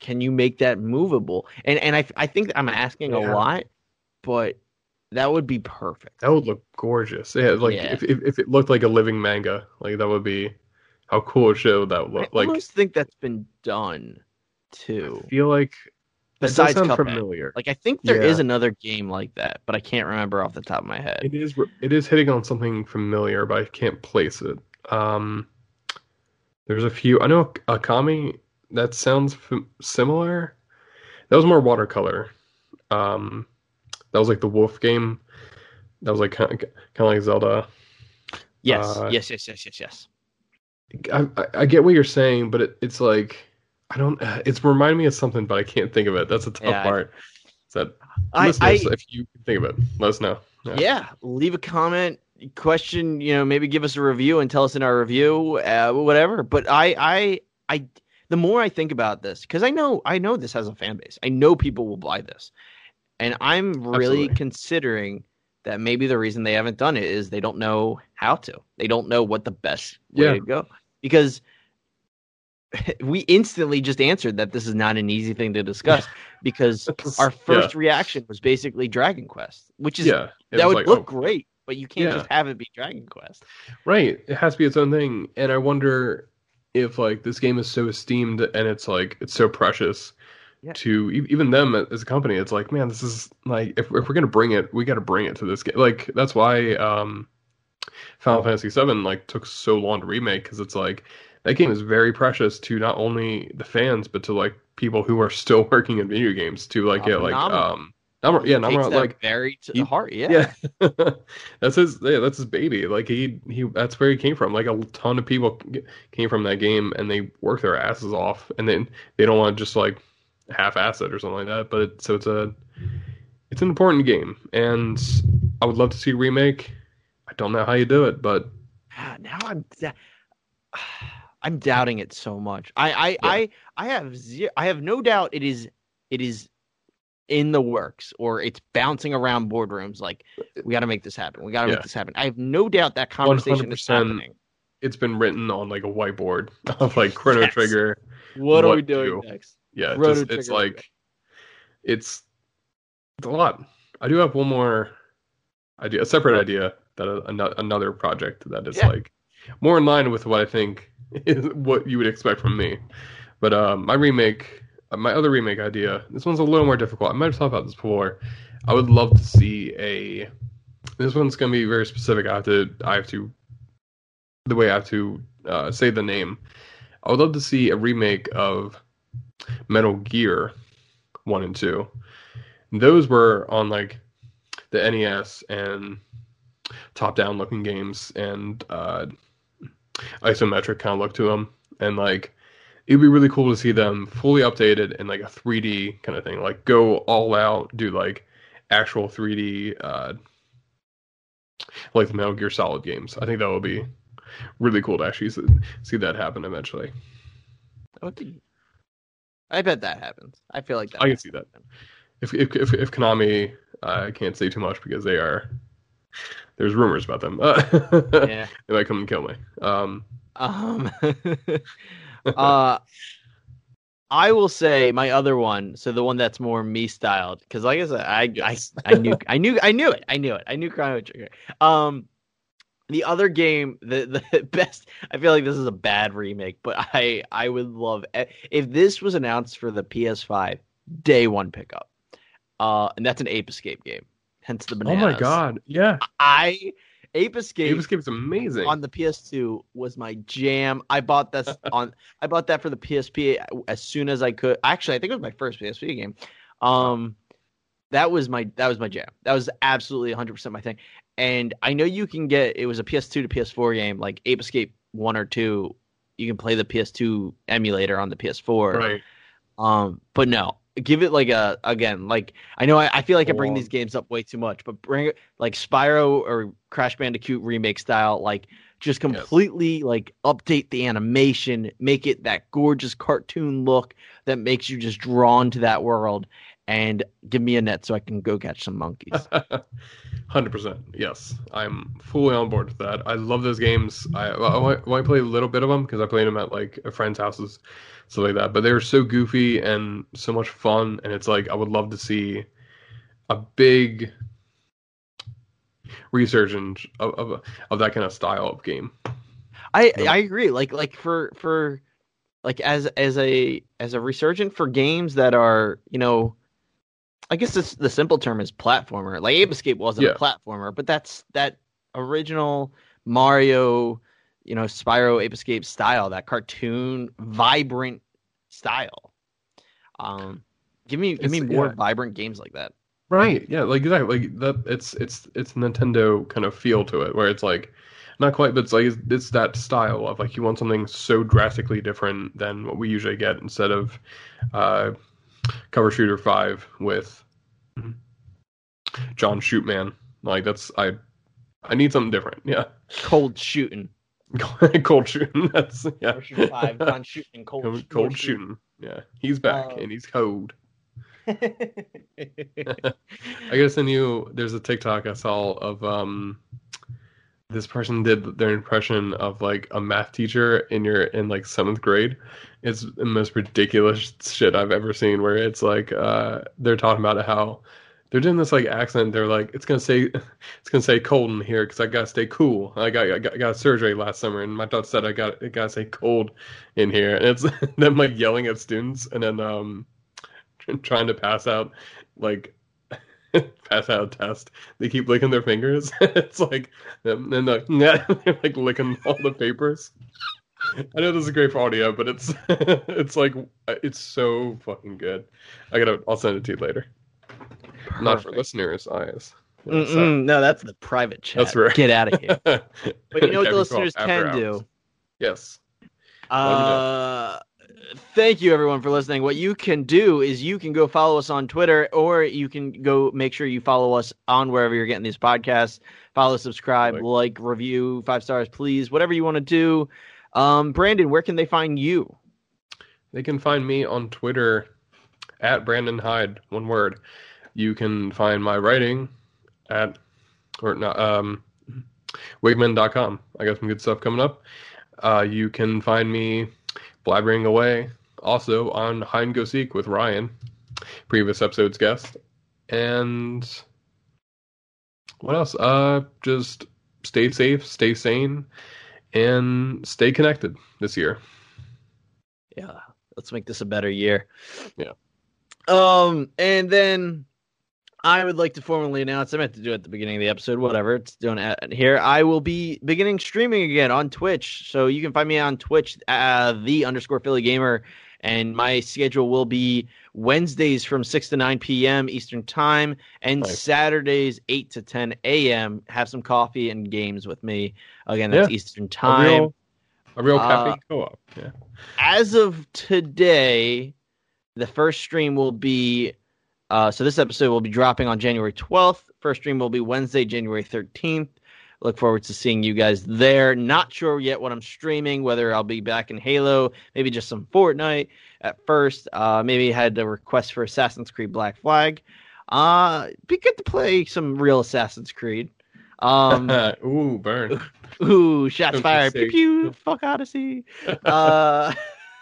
can you make that movable? And and I I think I'm asking Yeah. a lot, but that would be perfect. That would look gorgeous. Yeah, like Yeah. If, if if it looked like a living manga, like that would be how cool a show that would I look. Like almost think that's been done too. I feel like Besides Cuphead. familiar. Like I think there is Yeah. another game like that, but I can't remember off the top of my head. It is it is hitting on something familiar, but I can't place it. Um, there's a few. I know Okami. That sounds fam- similar. That was more watercolor. Um, that was like the wolf game. That was like kind of, kind of like Zelda. Yes, Uh, yes, yes, yes, yes, yes. I, I, I get what you're saying, but it, it's like I don't. It's reminding me of something, but I can't think of it. That's a tough Yeah, I- part. So, I, listeners, I if you can think of it, let us know. yeah. leave a comment, question. You know, maybe give us a review and tell us in our review, uh, whatever. But I, I, I. The more I think about this, because I know, I know this has a fan base. I know people will buy this, and I'm really Absolutely. considering that maybe the reason they haven't done it is they don't know how to. They don't know what the best way Yeah. to go because we instantly just answered that this is not an easy thing to discuss because our first reaction was basically Dragon Quest, which is yeah, that would like, look oh, great, but you can't Yeah. just have it be Dragon Quest. Right. It has to be its own thing. And I wonder if like this game is so esteemed and it's like it's so precious Yeah. to even them as a company. It's like, man, this is like if, if we're gonna bring it, we got to bring it to this game. Like that's why um, Final Fantasy VII like took so long to remake because it's like that game is very precious to not only the fans but to like people who are still working in video games to like Oh, yeah like um Namor- yeah that like very to he- the heart. Yeah. yeah, that's his. Yeah, that's his baby. Like he, he. That's where he came from. Like a ton of people came from that game, and they work their asses off, and then they don't want to just like half-ass it or something like that. But it, so it's a, it's an important game, and I would love to see a remake. I don't know how you do it, but Ah, now I'm I'm doubting it so much. I I Yeah. I I have zero, I have no doubt it is it is in the works or it's bouncing around boardrooms like we got to make this happen. We got to Yeah. make this happen. I have no doubt that conversation is 100% happening. it's been written on like a whiteboard of like Chrono Yes. Trigger. What, are we doing do? next? Yeah, just it's like it's it's a lot. I do have one more idea, a separate idea that a, another project that is Yeah. like more in line with what I think is what you would expect from me. But um, my remake, uh, my other remake idea, this one's a little more difficult. I might have talked about this before. I would love to see a. This one's gonna be very specific. I have to. I have to. The way I have to uh, say the name. I would love to see a remake of Metal Gear one and two. Those were on like the NES and top-down looking games and uh, isometric kind of look to them, and like it'd be really cool to see them fully updated and like a 3D kind of thing. Like go all out, do like actual 3D, uh, like the Metal Gear Solid games. I think that would be really cool to actually see, that happen eventually. That would be- I bet that happens. I feel like that. I can see that. If if if, if Konami, I can't say too much because they are. There's rumors about them. Uh, Yeah. they might come and kill me. Um, Um, uh, I will say my other one. So the one that's more me styled, because like I said, I, I I knew I knew I knew it. I knew it. I knew Chrono Trigger. Um, the other game, the the best. I feel like this is a bad remake, but I I would love if this was announced for the PS5 day one pickup. Uh, and that's an Ape Escape game. Hence the oh my god! Yeah, I Ape Escape Ape Escape is amazing. on the PS2 was my jam. I bought that on I bought that for the PSP as soon as I could. Actually, I think it was my first PSP game. Um that was my that was my jam. That was absolutely 100% my thing. And I know you can get it was a PS2 to PS4 game like Ape Escape 1 or 2. You can play the PS2 emulator on the PS4. right. Um, but no, give it like a again like I know I, I feel like I bring these games up way too much, but bring it like Spyro or Crash Bandicoot remake style, like just completely like update the animation, make it that gorgeous cartoon look that makes you just drawn to that world, and give me a net so I can go catch some monkeys. Hundred percent. Yes, I'm fully on board with that. I love those games. I I, I play a little bit of them because I played them at like a friend's houses, stuff like that. But they were so goofy and so much fun, and it's like I would love to see a big resurgence of of, of that kind of style of game. I. I agree. Like like for for like as as a as a resurgent for games that are you know, I guess this, the simple term is platformer. Like Ape Escape wasn't Yeah. a platformer, but that's that original Mario, you know, Spyro Ape Escape style, that cartoon vibrant style. Um, give me give me more yeah. vibrant games like that. Right. Yeah. Like exactly. Like that. It's it's it's Nintendo kind of feel to it, where it's like not quite, but it's like it's, it's that style of like you want something so drastically different than what we usually get instead of uh, cover shooter five with John Shootman. Like that's I I need something different. Yeah. Cold shooting. cold shooting. That's yeah. Cover Shooter Five, John shooting, cold, Cold, cold shooting. Yeah. He's back Um, and he's cold. I gotta send you. There's a TikTok I saw of um, this person did their impression of like a math teacher in your in like seventh grade. It's the most ridiculous shit I've ever seen. Where it's like uh, they're talking about how they're doing this like accent. They're like, it's gonna say, it's gonna say cold in here because I gotta stay cool. I got, I got I got surgery last summer, and my doctor said I got it gotta say cold in here. And it's them like yelling at students, and then um, trying to pass out like pass out a test. They keep licking their fingers. it's like and then like they're like licking all the papers. I know this is great for audio, but it's it's like it's so fucking good. I gotta I'll send it to you later. Not for listeners' eyes. Mm-mm, no, that's the private chat. That's right. Get out of here. but you know what the listeners can do? Yes. Uh, thank you everyone for listening. What you can do is you can go follow us on Twitter, or you can go make sure you follow us on wherever you're getting these podcasts. Follow, subscribe, Like- like, review, five stars, please. Whatever you want to do. Um, Brandon, where can they find you? They can find me on Twitter at Brandon Hyde, one word. You can find my writing at or not um wigman.com. I got some good stuff coming up. Uh, you can find me blabbering away also on Hide Go Seek with Ryan, previous episode's guest. And what else? Uh just stay safe, stay sane, and stay connected this year. Yeah, let's make this a better year. Yeah. Um, and then I would like to formally announce. I meant to do it at the beginning of the episode. Whatever, it's doing it here. I will be beginning streaming again on Twitch, so you can find me on Twitch, uh, the underscore Philly Gamer, and my schedule will be Wednesdays from six to nine p.m. Eastern Time, and. Saturdays eight to ten a.m. Have some coffee and games with me. Again, that's Yeah. Eastern A Time real, a real Uh, caffeine co-op. Yeah. as of today, the first stream will be. Uh, so this episode will be dropping on January 12th. First stream will be Wednesday, January 13th. Look forward to seeing you guys there. Not sure yet what I'm streaming, whether I'll be back in Halo, maybe just some Fortnite at first. Uh, maybe had a request for Assassin's Creed Black Flag. Uh, be good to play some real Assassin's Creed. Um, Ooh, burn. ooh, shots fired. Pew pew. Fuck Odyssey. Uh,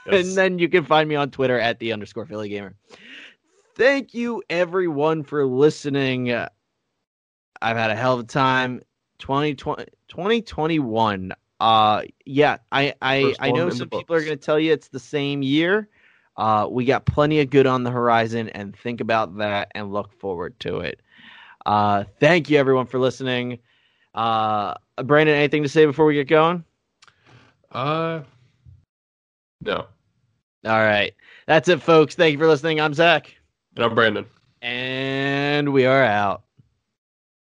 Yes. and then you can find me on Twitter at the underscore Philly Gamer. Thank you everyone for listening. Uh, I've had a hell of a time. 2020, 2021. Uh, yeah, I I, I know some people are going to tell you it's the same year. Uh, we got plenty of good on the horizon, and think about that and look forward to it. Uh, thank you everyone for listening. Uh, Brandon, anything to say before we get going? uh, no. All right. That's it, folks. Thank you for listening. I'm Zach. And I'm Brandon. And we are out.